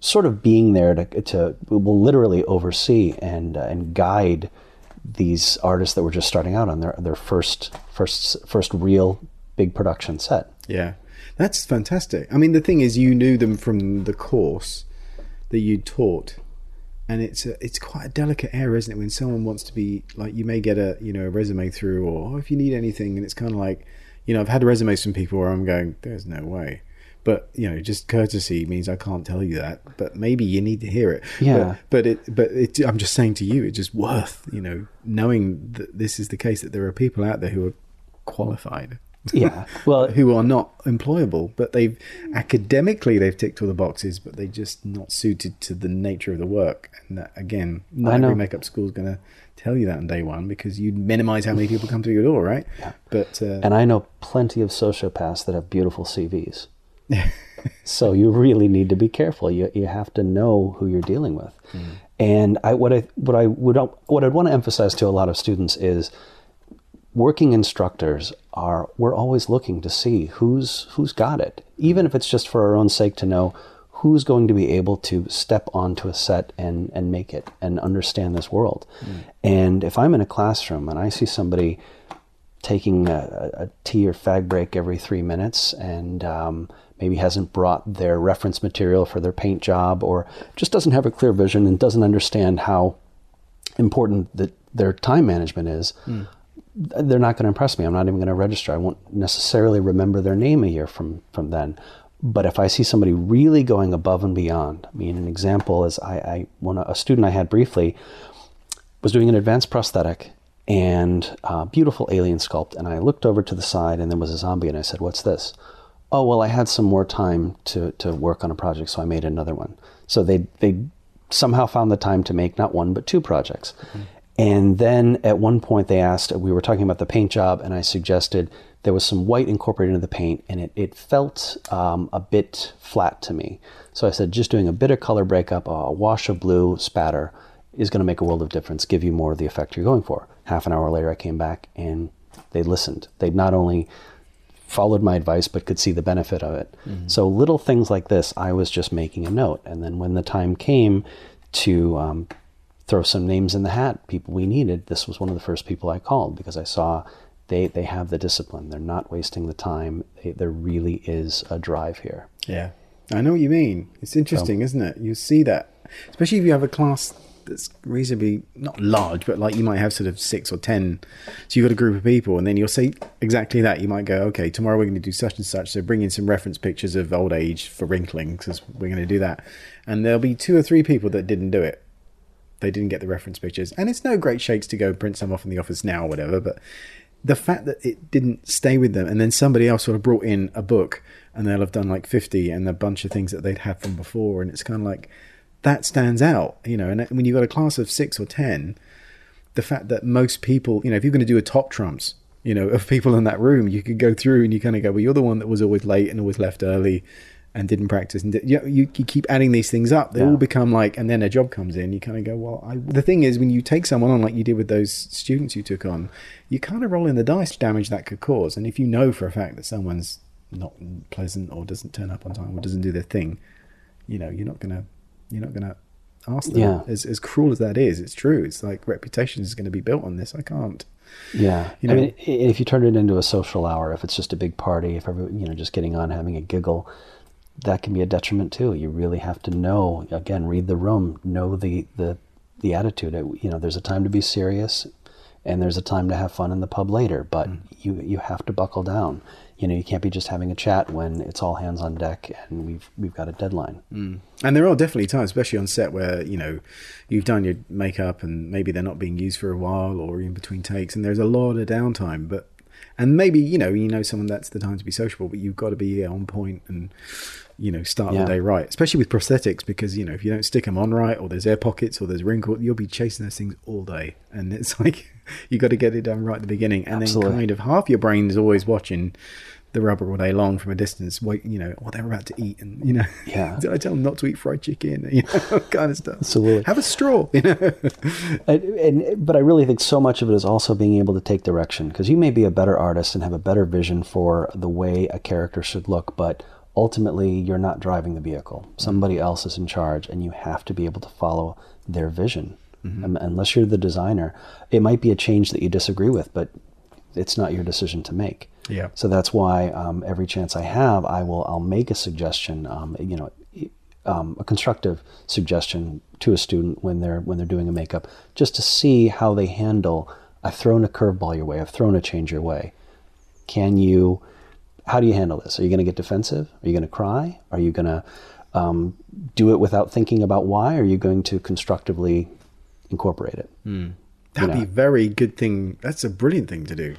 sort of being there to to will literally oversee and uh, and guide these artists that were just starting out on their their first first first real big production set. Yeah, that's fantastic. I mean, the thing is, you knew them from the course that you taught, and it's a, it's quite a delicate area, isn't it? When someone wants to be like, you may get a you know a resume through, or oh, if you need anything, and it's kind of like, you know, I've had resumes from people where I'm going, there's no way. But you know, just courtesy means I can't tell you that. But maybe you need to hear it. Yeah. But, but it, but it, I'm just saying to you, it's just worth you know knowing that this is the case. That there are people out there who are qualified Yeah. [LAUGHS] Well, who are not employable, but they've academically they've ticked all the boxes, but they're just not suited to the nature of the work. And that again, not every makeup school is going to tell you that on day one because you minimize how many people come through your door, right? yeah. But uh, and I know plenty of sociopaths that have beautiful CVs. [LAUGHS] so you really need to be careful. You you have to know who you're dealing with. And I what I what I would what I'd want to emphasize to a lot of students is working instructors are we're always looking to see who's who's got it. Even if it's just for our own sake to know who's going to be able to step onto a set and and make it and understand this world. And if i'm in a classroom and i see somebody taking a, a tea or fag break every three minutes and um, maybe hasn't brought their reference material for their paint job or just doesn't have a clear vision and doesn't understand how important that their time management is, they're not going to impress me. I'm not even going to register. I won't necessarily remember their name a year from, from then. But if I see somebody really going above and beyond, I mean, an example is I, I one a student I had briefly was doing an advanced prosthetic and uh, beautiful alien sculpt, and I looked over to the side, and there was a zombie, and I said, "What's this?" Oh, well, I had some more time to to work on a project, so I made another one. So they they somehow found the time to make not one but two projects. And then at one point they asked, we were talking about the paint job, and I suggested there was some white incorporated into the paint, and it, it felt um, a bit flat to me. So I said, just doing a bit of color breakup, a wash of blue spatter is going to make a world of difference, give you more of the effect you're going for. Half an hour later, I came back and they listened. They not only followed my advice but could see the benefit of it. So little things like this, I was just making a note. And then when the time came to um, throw some names in the hat, people we needed, this was one of the first people I called because I saw they, they have the discipline. They're not wasting the time. They, there really is a drive here. yeah, I know what you mean. It's interesting, isn't it? You see that, especially if you have a class that's reasonably not large, but like you might have sort of six or ten. So you've got a group of people, and then you'll say exactly that. You might go, okay, tomorrow we're going to do such and such. So bring in some reference pictures of old age for wrinkling because we're going to do that. And there'll be two or three people that didn't do it. They didn't get the reference pictures, and it's no great shakes to go print some off in the office now or whatever. But the fact that it didn't stay with them, and then somebody else sort of brought in a book, and they'll have done like fifty and a bunch of things that they'd had from before, and it's kind of like that stands out, you know. And when you've got a class of six or ten, the fact that most people, you know, if you're going to do a top trumps, you know, of people in that room, you could go through and you kind of go, well, you're the one that was always late and always left early and didn't practice. And did, you, you, you keep adding these things up. They Yeah. all become like, and then a job comes in. You kind of go, well, I, the thing is, when you take someone on like you did with those students you took on, you kind of roll in the dice damage that could cause. And if you know for a fact that someone's not pleasant or doesn't turn up on time or doesn't do their thing, you know, you're not gonna, you're not gonna ask them. Yeah. As as cruel as that is, it's true. It's like reputation is going to be built on this. I can't. Yeah, You I mean, if you turn it into a social hour, if it's just a big party, if every, you know, just getting on, having a giggle, that can be a detriment too. You really have to know. Again, read the room, know the the the attitude. It- You know, there's a time to be serious, and there's a time to have fun in the pub later. But hmm. you you have to buckle down. You know, you can't be just having a chat when it's all hands on deck and we've we've got a deadline. Hmm. And there are definitely times, especially on set, where you know you've done your makeup and maybe they're not being used for a while or in between takes, and there's a lot of downtime. But and maybe you know you know someone that's the time to be sociable, but you've got to be on point and you know start Yeah. the day right, especially with prosthetics because you know if you don't stick them on right or there's air pockets or there's wrinkles, you'll be chasing those things all day, and it's [LAUGHS] like you got to get it done right at the beginning, and Absolutely. then kind of half your brain is always watching. The rubber all day long from a distance, wait, you know, what they're about to eat, and you know, Yeah. did [LAUGHS] I tell them not to eat fried chicken? [LAUGHS] You know, kind of stuff. Absolutely. Have a straw, you know. And, and but I really think so much of it is also being able to take direction because you may be a better artist and have a better vision for the way a character should look, but ultimately you're not driving the vehicle. Somebody else is in charge, and you have to be able to follow their vision. Um, unless you're the designer, it might be a change that you disagree with, but it's not your decision to make. Yeah. So that's why um, every chance I have, I will I'll make a suggestion. Um, you know, um, a constructive suggestion to a student when they're when they're doing a makeup, just to see how they handle. I've thrown a curveball your way. I've thrown a change your way. Can you? How do you handle this? Are you going to get defensive? Are you going to cry? Are you going to um, do it without thinking about why? Are you going to constructively incorporate it? That'd be a very good thing. That's a brilliant thing to do.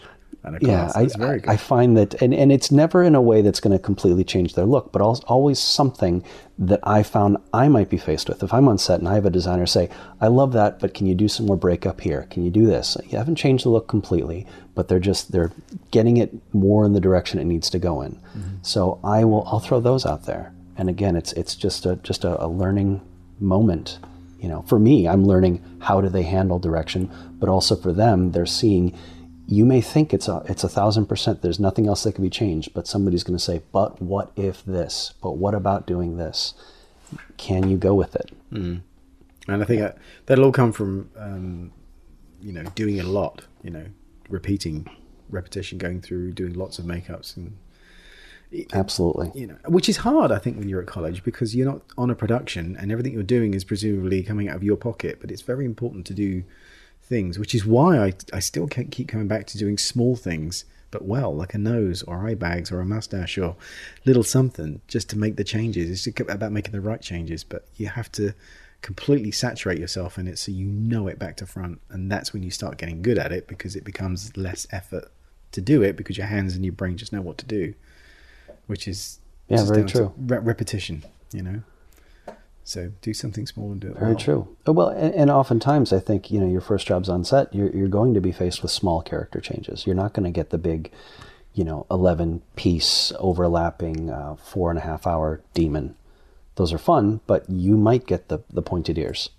Yeah. I, very I- good. I find that, and, and it's never in a way that's going to completely change their look, but always something that I found I might be faced with. If I'm on set and I have a designer say, I love that, but can you do some more breakup here? Can you do this? You haven't changed the look completely, but they're just, they're getting it more in the direction it needs to go in. Mm-hmm. So I will, I'll throw those out there. And again, it's, it's just a, just a, a learning moment. You know, for me, I'm learning how do they handle direction, but also for them, they're seeing you may think it's a it's a thousand percent there's nothing else that can be changed but somebody's going to say but what if this but what about doing this can you go with it and I think that, that'll all come from um, you know doing it a lot. You know, repeating, repetition, going through, doing lots of makeups, and absolutely you know, which is hard. I think when you're at college because you're not on a production, and everything you're doing is presumably coming out of your pocket. But it's very important to do things, which is why I I still keep coming back to doing small things. But well, like a nose or eye bags or a mustache or little something, just to make the changes. It's about making the right changes, but you have to completely saturate yourself in it so you know it back to front, and that's when you start getting good at it because it becomes less effort to do it because your hands and your brain just know what to do, which is Yeah, very true. re- repetition, you know. So do something small and do it very well. true Uh, well and, and oftentimes i think you know your first job's on set you're, you're going to be faced with small character changes you're not going to get the big you know 11 piece overlapping uh, four and a half hour demon those are fun but you might get the the pointed ears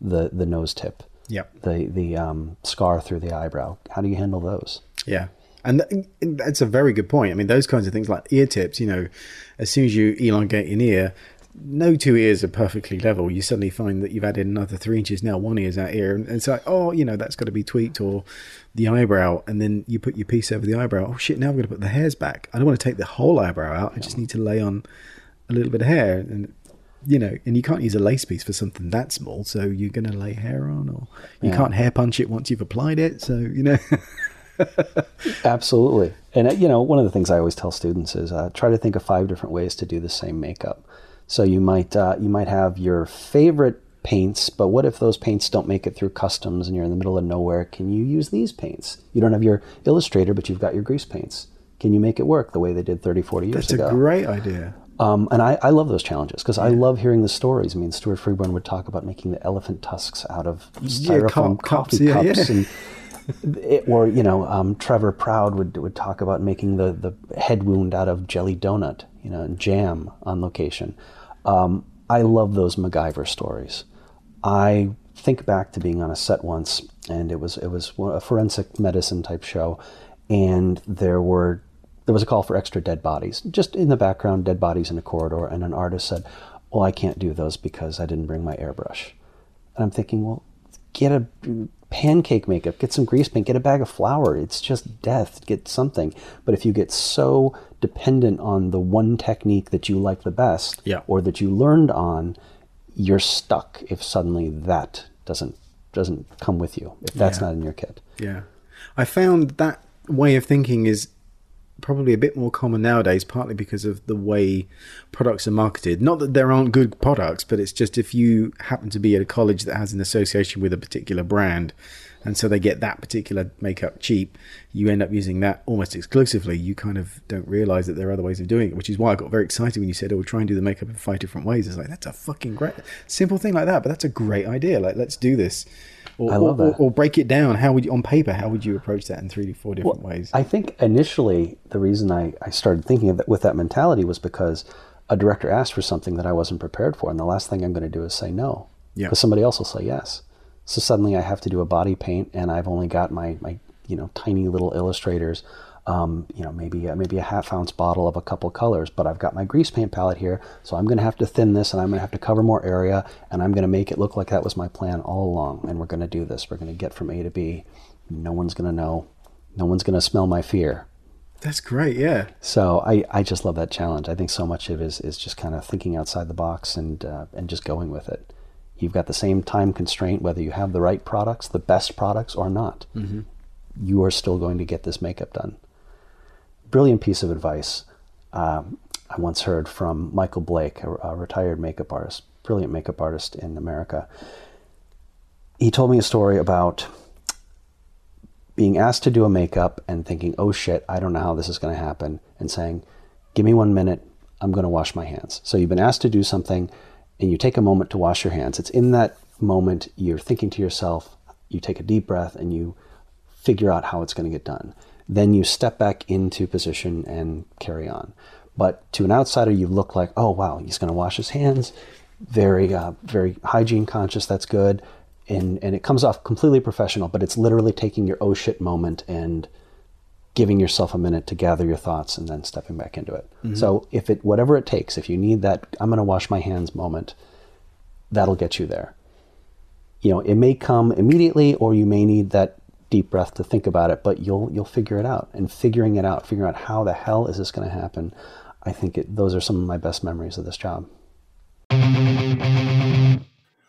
the the nose tip Yep. the the um, scar through the eyebrow. How do you handle those? Yeah. And that's a very good point. I mean, those kinds of things like ear tips, you know, as soon as you elongate an ear, no two ears are perfectly level. You suddenly find that you've added another three inches. Now one ear's out here. And it's like, oh, you know, that's got to be tweaked or the eyebrow. And then you put your piece over the eyebrow. Oh, shit, now I've got to put the hairs back. I don't want to take the whole eyebrow out. I just need to lay on a little bit of hair. And, you know, and you can't use a lace piece for something that small. So you're going to lay hair on or you Yeah. can't hair punch it once you've applied it. So, you know. [LAUGHS] Absolutely. And uh, you know, one of the things I always tell students is uh, try to think of five different ways to do the same makeup. So you might uh, you might have your favorite paints, but what if those paints don't make it through customs and you're in the middle of nowhere? Can you use these paints? You don't have your illustrator, but you've got your grease paints. Can you make it work the way they did 30, 40 years That's ago? That's a great idea. Um, and I, I love those challenges because I love hearing the stories. I mean, Stuart Freeborn would talk about making the elephant tusks out of Yeah, styrofoam cup- cups, coffee yeah, cups, yeah. and it, or you know, um, Trevor Proud would would talk about making the the head wound out of jelly donut, you know, jam on location. Um, I love those MacGyver stories. I think back to being on a set once, and it was it was a forensic medicine type show, and there were there was a call for extra dead bodies, just in the background, dead bodies in a corridor, and an artist said, "Well, I can't do those because I didn't bring my airbrush." And I'm thinking, well, get a pancake makeup, get some grease paint, get a bag of flour. It's just death. Get something. But if you get so dependent on the one technique that you like the best, Yeah. or that you learned on, you're stuck if suddenly that doesn't doesn't come with you. If that's Yeah. not in your kit. Yeah. I found that way of thinking is probably a bit more common nowadays, partly because of the way products are marketed. Not that there aren't good products, but it's just if you happen to be at a college that has an association with a particular brand and so they get that particular makeup cheap. You end up using that almost exclusively. You kind of don't realize that there are other ways of doing it, which is why I got very excited when you said, "Oh, we'll try and do the makeup in five different ways." It's like that's a fucking great simple thing like that, but that's a great idea. Like, let's do this. Or, I love or, that. Or, or break it down. How would you on paper? How would you approach that in three, to four different ways? I think initially the reason I, I started thinking of that with that mentality was because a director asked for something that I wasn't prepared for, and the last thing I'm going to do is say no, Yeah. because somebody else will say yes. So suddenly I have to do a body paint, and I've only got my my you know tiny little illustrators, um, you know maybe a, maybe a half ounce bottle of a couple colors, but I've got my grease paint palette here, so I'm going to have to thin this, and I'm going to have to cover more area, and I'm going to make it look like that was my plan all along, and we're going to do this. We're going to get from A to B. No one's going to know. No one's going to smell my fear. That's great. Yeah. So I, I just love that challenge. I think so much of it is, is just kind of thinking outside the box and uh, and just going with it. You've got the same time constraint whether you have the right products, the best products, or not. You are still going to get this makeup done. Brilliant piece of advice. Um, I once heard from Michael Blake, a, a retired makeup artist, brilliant makeup artist in America. He told me a story about being asked to do a makeup and thinking, oh shit, I don't know how this is going to happen, and saying, give me one minute, I'm going to wash my hands. So you've been asked to do something and you take a moment to wash your hands. It's in that moment you're thinking to yourself, you take a deep breath and you figure out how it's going to get done. Then you step back into position and carry on. But to an outsider, you look like, oh wow, he's going to wash his hands, very, uh, very hygiene conscious. That's good, and and it comes off completely professional. But it's literally taking your oh shit moment and giving yourself a minute to gather your thoughts and then stepping back into it. Mm-hmm. So if it whatever it takes, if you need that, I'm going to wash my hands moment, that'll get you there. You know, it may come immediately, or you may need that deep breath to think about it, but you'll you'll figure it out. And figuring it out, figuring out how the hell is this going to happen, I think it, those are some of my best memories of this job.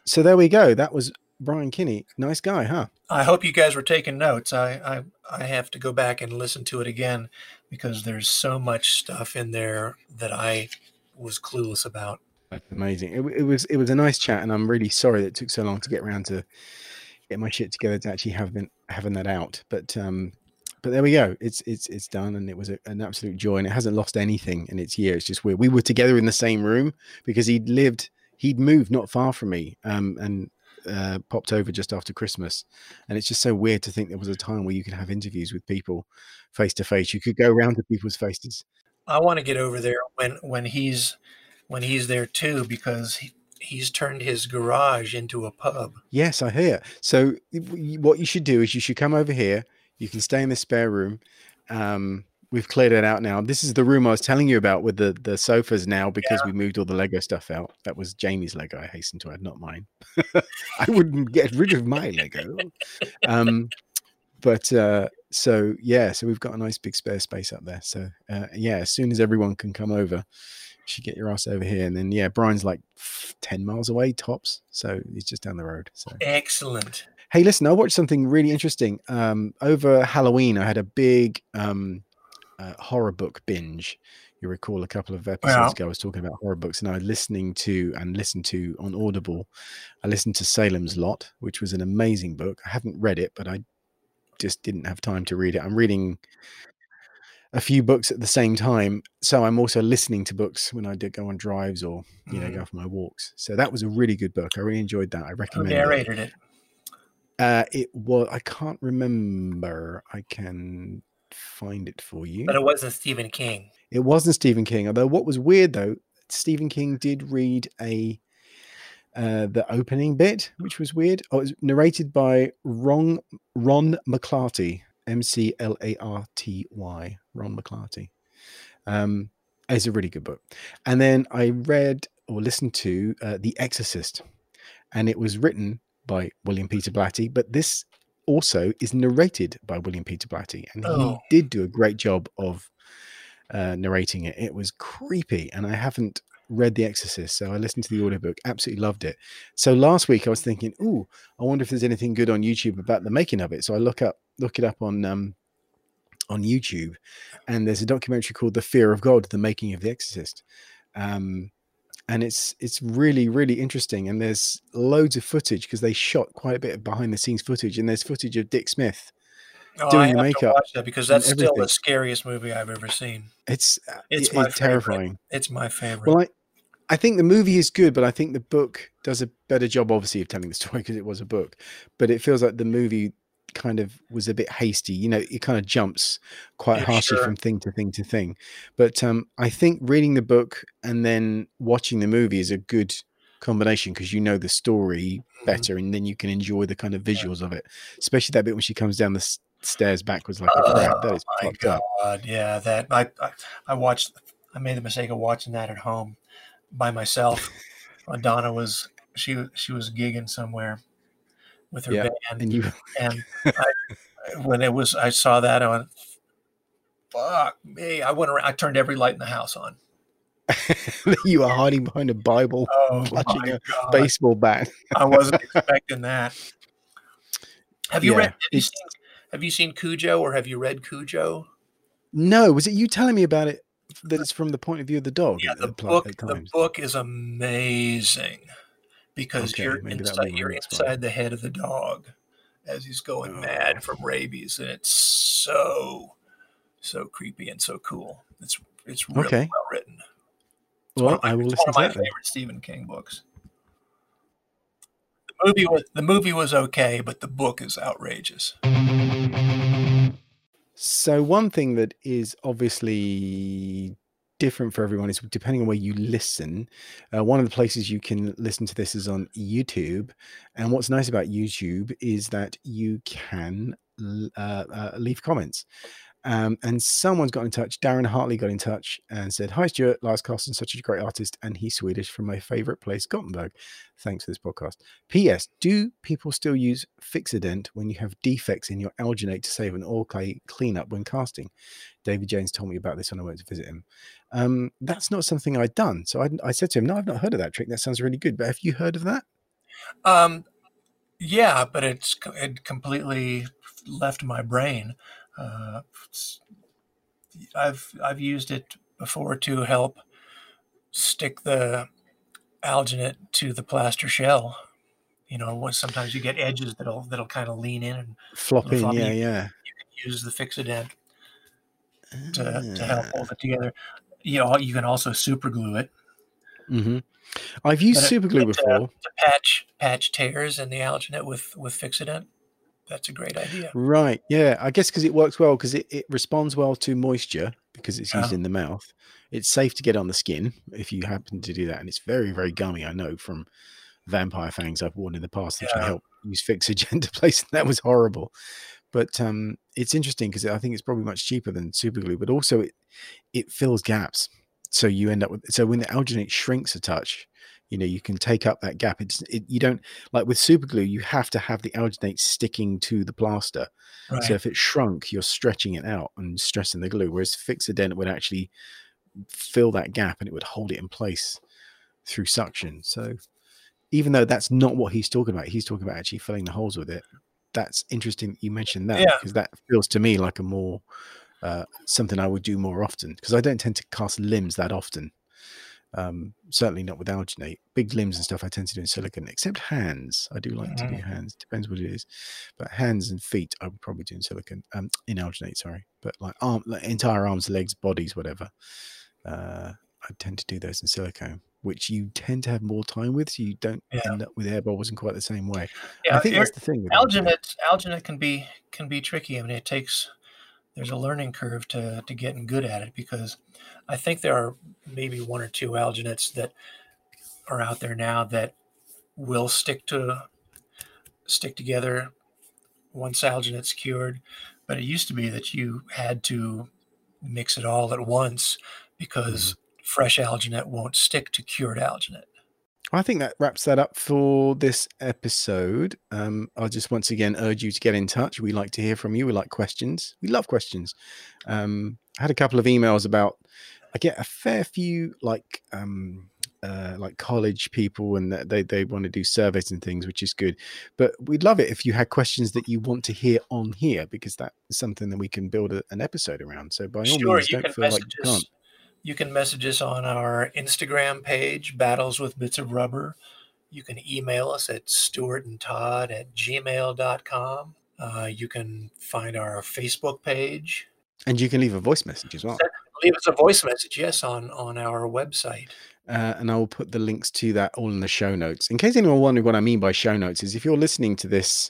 So there we go. That was Brian Kinney. Nice guy, huh? I hope you guys were taking notes. I, I I have to go back and listen to it again because there's so much stuff in there that I was clueless about. Amazing. It, it was it was a nice chat, and I'm really sorry that it took so long to get around to get my shit together to actually have been having that out. But um, but there we go. It's it's it's done, and it was a, an absolute joy, and it hasn't lost anything in its year. It's just weird. We were together in the same room because he'd lived, he'd moved not far from me, um, and uh, popped over just after Christmas, and it's just so weird to think there was a time where you could have interviews with people face to face. You could go around to people's faces. I want to get over there when when he's when he's there too because he, he's turned his garage into a pub. Yes, I hear. So what you should do is you should come over here. You can stay in the spare room. Um, we've cleared it out now. This is the room I was telling you about with the the sofas now because we moved all the Lego stuff out. That was Jamie's Lego. I hasten to add, not mine. [LAUGHS] I wouldn't get rid of my Lego. Um, but uh, so yeah, so we've got a nice big spare space up there. So uh, yeah, as soon as everyone can come over, you should get your ass over here. And then yeah, Brian's like ten miles away tops, so he's just down the road. So Excellent. Hey, listen, I watched something really interesting. Um, over Halloween, I had a big um, uh, horror book binge. You recall a couple of episodes Yeah. ago, I was talking about horror books, and I was listening to and listened to on Audible. I listened to Salem's Lot, which was an amazing book. I haven't read it, but I just didn't have time to read it. I'm reading a few books at the same time, so I'm also listening to books when I did go on drives or you know Mhm. go for my walks. So that was a really good book. I really enjoyed that. I recommend it. narrated it? Uh, it was. I can't remember. I can find it for you. But it wasn't Stephen King. It wasn't Stephen King. Although what was weird though, Stephen King did read a uh, the opening bit, which was weird. Oh, it was narrated by Ron Ron McLarty, M C L A R T Y, Ron McLarty. Um, it's a really good book. And then I read or listened to uh, The Exorcist, and it was written by William Peter Blatty, but this also is narrated by William Peter Blatty, and Oh. he did do a great job of uh, narrating it. It was creepy, and I haven't read The Exorcist, so I listened to the audiobook, absolutely loved it. So last week I was thinking, oh, I wonder if there's anything good on YouTube about the making of it. So I look up, look it up on um, on YouTube, and there's a documentary called "The Fear of God: The Making of The Exorcist." Um, and it's it's really really interesting. And there's loads of footage because they shot quite a bit of behind the scenes footage, and there's footage of Dick Smith Oh, doing the makeup. that because that's still the scariest movie I've ever seen. It's uh, It's it- it's favorite. terrifying. It's my favorite. Well, I I think the movie is good, but I think the book does a better job, obviously, of telling the story because it was a book. But it feels like the movie kind of was a bit hasty. You know, it kind of jumps quite Yeah, harshly sure. from thing to thing to thing. But um, I think reading the book and then watching the movie is a good combination because you know the story Mhm. better and then you can enjoy the kind of visuals of it, especially that bit when she comes down the stairs backwards like a crab. That Oh is my fucked up. yeah, that I, I I watched. I made the mistake of watching that at home by myself. [LAUGHS] Donna was she she was gigging somewhere with her Yeah, band, And you, and [LAUGHS] I, when it was I saw that I went, "Fuck me!" I went around. I turned every light in the house on. [LAUGHS] you were hiding behind a Bible, Oh [LAUGHS] Clutching a god! baseball bat. I wasn't expecting that. Have you Yeah, read? Have you, seen, have you seen Cujo or have you read Cujo? No, was it you telling me about it? That it's from the point of view of the dog. Yeah, at- the book. The book is amazing because Okay, you're inside. You're inside the head of the dog as he's going Oh. mad from rabies, and it's so so creepy and so cool. It's it's really Okay. well written. It's Well, of my, I will it's one listen of to my that. favorite Stephen King books. The movie was the movie was okay, but the book is outrageous. So one thing that is obviously different for everyone is depending on where you listen. Uh, one of the places you can listen to this is on YouTube, and what's nice about YouTube is that you can uh, uh, leave comments. Um, and someone's got in touch. Darren Hartley got in touch and said, "Hi Stuart, Lars Carlson, such a great artist, and he's Swedish from my favorite place, Gothenburg. Thanks for this podcast." P.S. Do people still use Fixodent when you have defects in your alginate to save an all clay cleanup when casting? David Jones told me about this when I went to visit him. Um, that's not something I'd done. So I, I said to him, No, I've not heard of that trick. That sounds really good. But have you heard of that? Um, yeah, but it's it completely left my brain. Uh, I've I've used it before to help stick the alginate to the plaster shell. You know, when sometimes you get edges that'll that'll kind of lean in and Flop in, Floppy. yeah, yeah. use the Fixodent to, to help Ah. hold it together. You know, you can also super glue it Mhm. I've used But super glue but, uh, before. to patch patch tears in the alginate with with Fixodent. That's a great idea. Right. Yeah. I guess because it works well because it, it responds well to moisture because it's used Yeah. in the mouth. It's safe to get on the skin if you happen to do that. And it's very, very gummy. I know from vampire fangs I've worn in the past, which I Yeah. helped use Fixodent [LAUGHS] to place. And that was horrible. But um, it's interesting because I think it's probably much cheaper than super glue, but also it, it fills gaps. So you end up with, so when the alginate shrinks a touch, you know, you can take up that gap. It's, it, you don't, like with super glue, you have to have the alginate sticking to the plaster. Right. So if it shrunk, you're stretching it out and stressing the glue. Whereas Fixodent would actually fill that gap and it would hold it in place through suction. So even though that's not what he's talking about, he's talking about actually filling the holes with it. That's interesting that you mentioned that Yeah. because that feels to me like a more uh, something I would do more often because I don't tend to cast limbs that often. Um, certainly not with alginate. Big limbs and stuff I tend to do in silicon, except hands. I do like to do Mhm. hands. Depends what it is. But hands and feet I would probably do in silicon. Um in alginate, sorry. But like arm like entire arms, legs, bodies, whatever. Uh I tend to do those in silicone, which you tend to have more time with, so you don't Yeah. end up with air bubbles in quite the same way. Yeah, I think air- that's the thing alginate alginate can be can be tricky. I mean, it takes there's a learning curve to to getting good at it because I think there are maybe one or two alginates that are out there now that will stick to stick together once alginate's cured. But it used to be that you had to mix it all at once because mm-hmm. fresh alginate won't stick to cured alginate. I think that wraps that up for this episode. Um, I'll just once again urge you to get in touch. We like to hear from you. We like questions. We love questions. Um, I had a couple of emails about. I get a fair few like um, uh, like college people, and they they want to do surveys and things, which is good. But we'd love it if you had questions that you want to hear on here, because that is something that we can build a, an episode around. So by all Sure, means, don't feel like you can't. You can message us on our Instagram page, Battles with Bits of Rubber. You can email us at stuartandtodd at gmail.com. Uh, you can find our Facebook page. And you can leave a voice message as well. Leave us a voice message, yes, on, on our website. Uh, and I will put the links to that all in the show notes. In case anyone wondering what I mean by show notes, is if you're listening to this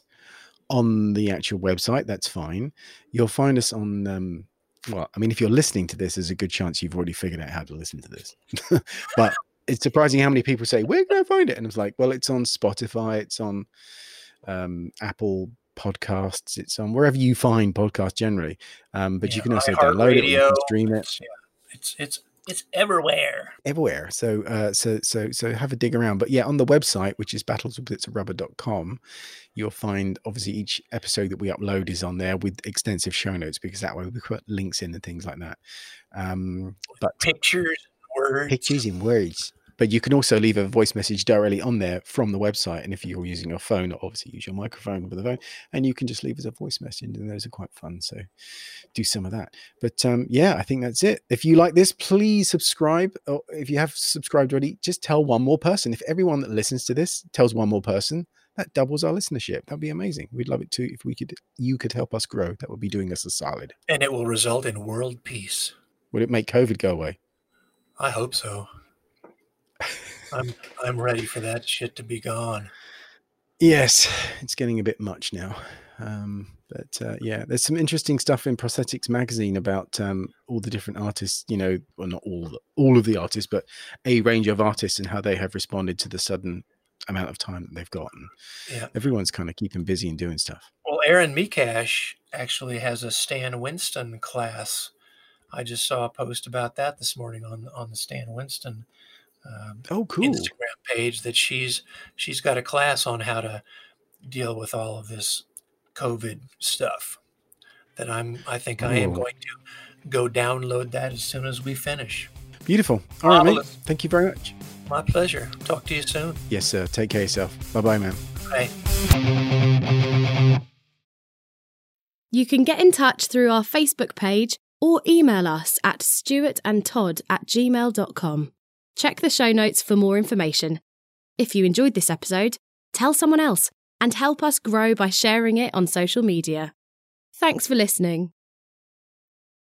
on the actual website, that's fine. You'll find us on. Um, well, I mean, if you're listening to this, there's a good chance you've already figured out how to listen to this. [LAUGHS] but it's surprising how many people say, "Where can I find it?" And it's like, well, it's on Spotify, it's on um, Apple Podcasts, it's on wherever you find podcasts generally. Um, but Yeah, you can also download it, you can stream it yeah, it's, it's, it's everywhere. everywhere. So, uh, so, so, so have a dig around. But yeah, on the website, which is battleswithbitsofrubber.com, you'll find obviously each episode that we upload is on there with extensive show notes because that way we put links in and things like that. Um, but Pictures, words. pictures in words. But you can also leave a voice message directly on there from the website. And if you're using your phone, obviously use your microphone with the phone, and you can just leave us a voice message. And those are quite fun. So do some of that. But um, yeah, I think that's it. If you like this, please subscribe. Or if you have subscribed already, just tell one more person. If everyone that listens to this tells one more person, that doubles our listenership. That'd be amazing. We'd love it too if we could. You could help us grow. That would be doing us a solid. And it will result in world peace. Would it make COVID go away? I hope so. I'm I'm ready for that shit to be gone. Yes, it's getting a bit much now. Um, but uh, yeah, there's some interesting stuff in Prosthetics Magazine about um, all the different artists. You know, well, not all the, all of the artists, but a range of artists and how they have responded to the sudden amount of time that they've gotten. Yeah. Everyone's kind of keeping busy and doing stuff. Well, Aaron Mikash actually has a Stan Winston class. I just saw a post about that this morning on on the Stan Winston um, Oh, cool. Instagram page that she's she's got a class on how to deal with all of this COVID stuff. That I'm I think I am going to go download that as soon as we finish. Beautiful. All right, mate. Thank you very much. My pleasure. Talk to you soon. Yes, sir. Take care of yourself. Bye bye, man. Bye. You can get in touch through our Facebook page or email us at stuartandtodd at gmail.com. Check the show notes for more information. If you enjoyed this episode, tell someone else and help us grow by sharing it on social media. Thanks for listening.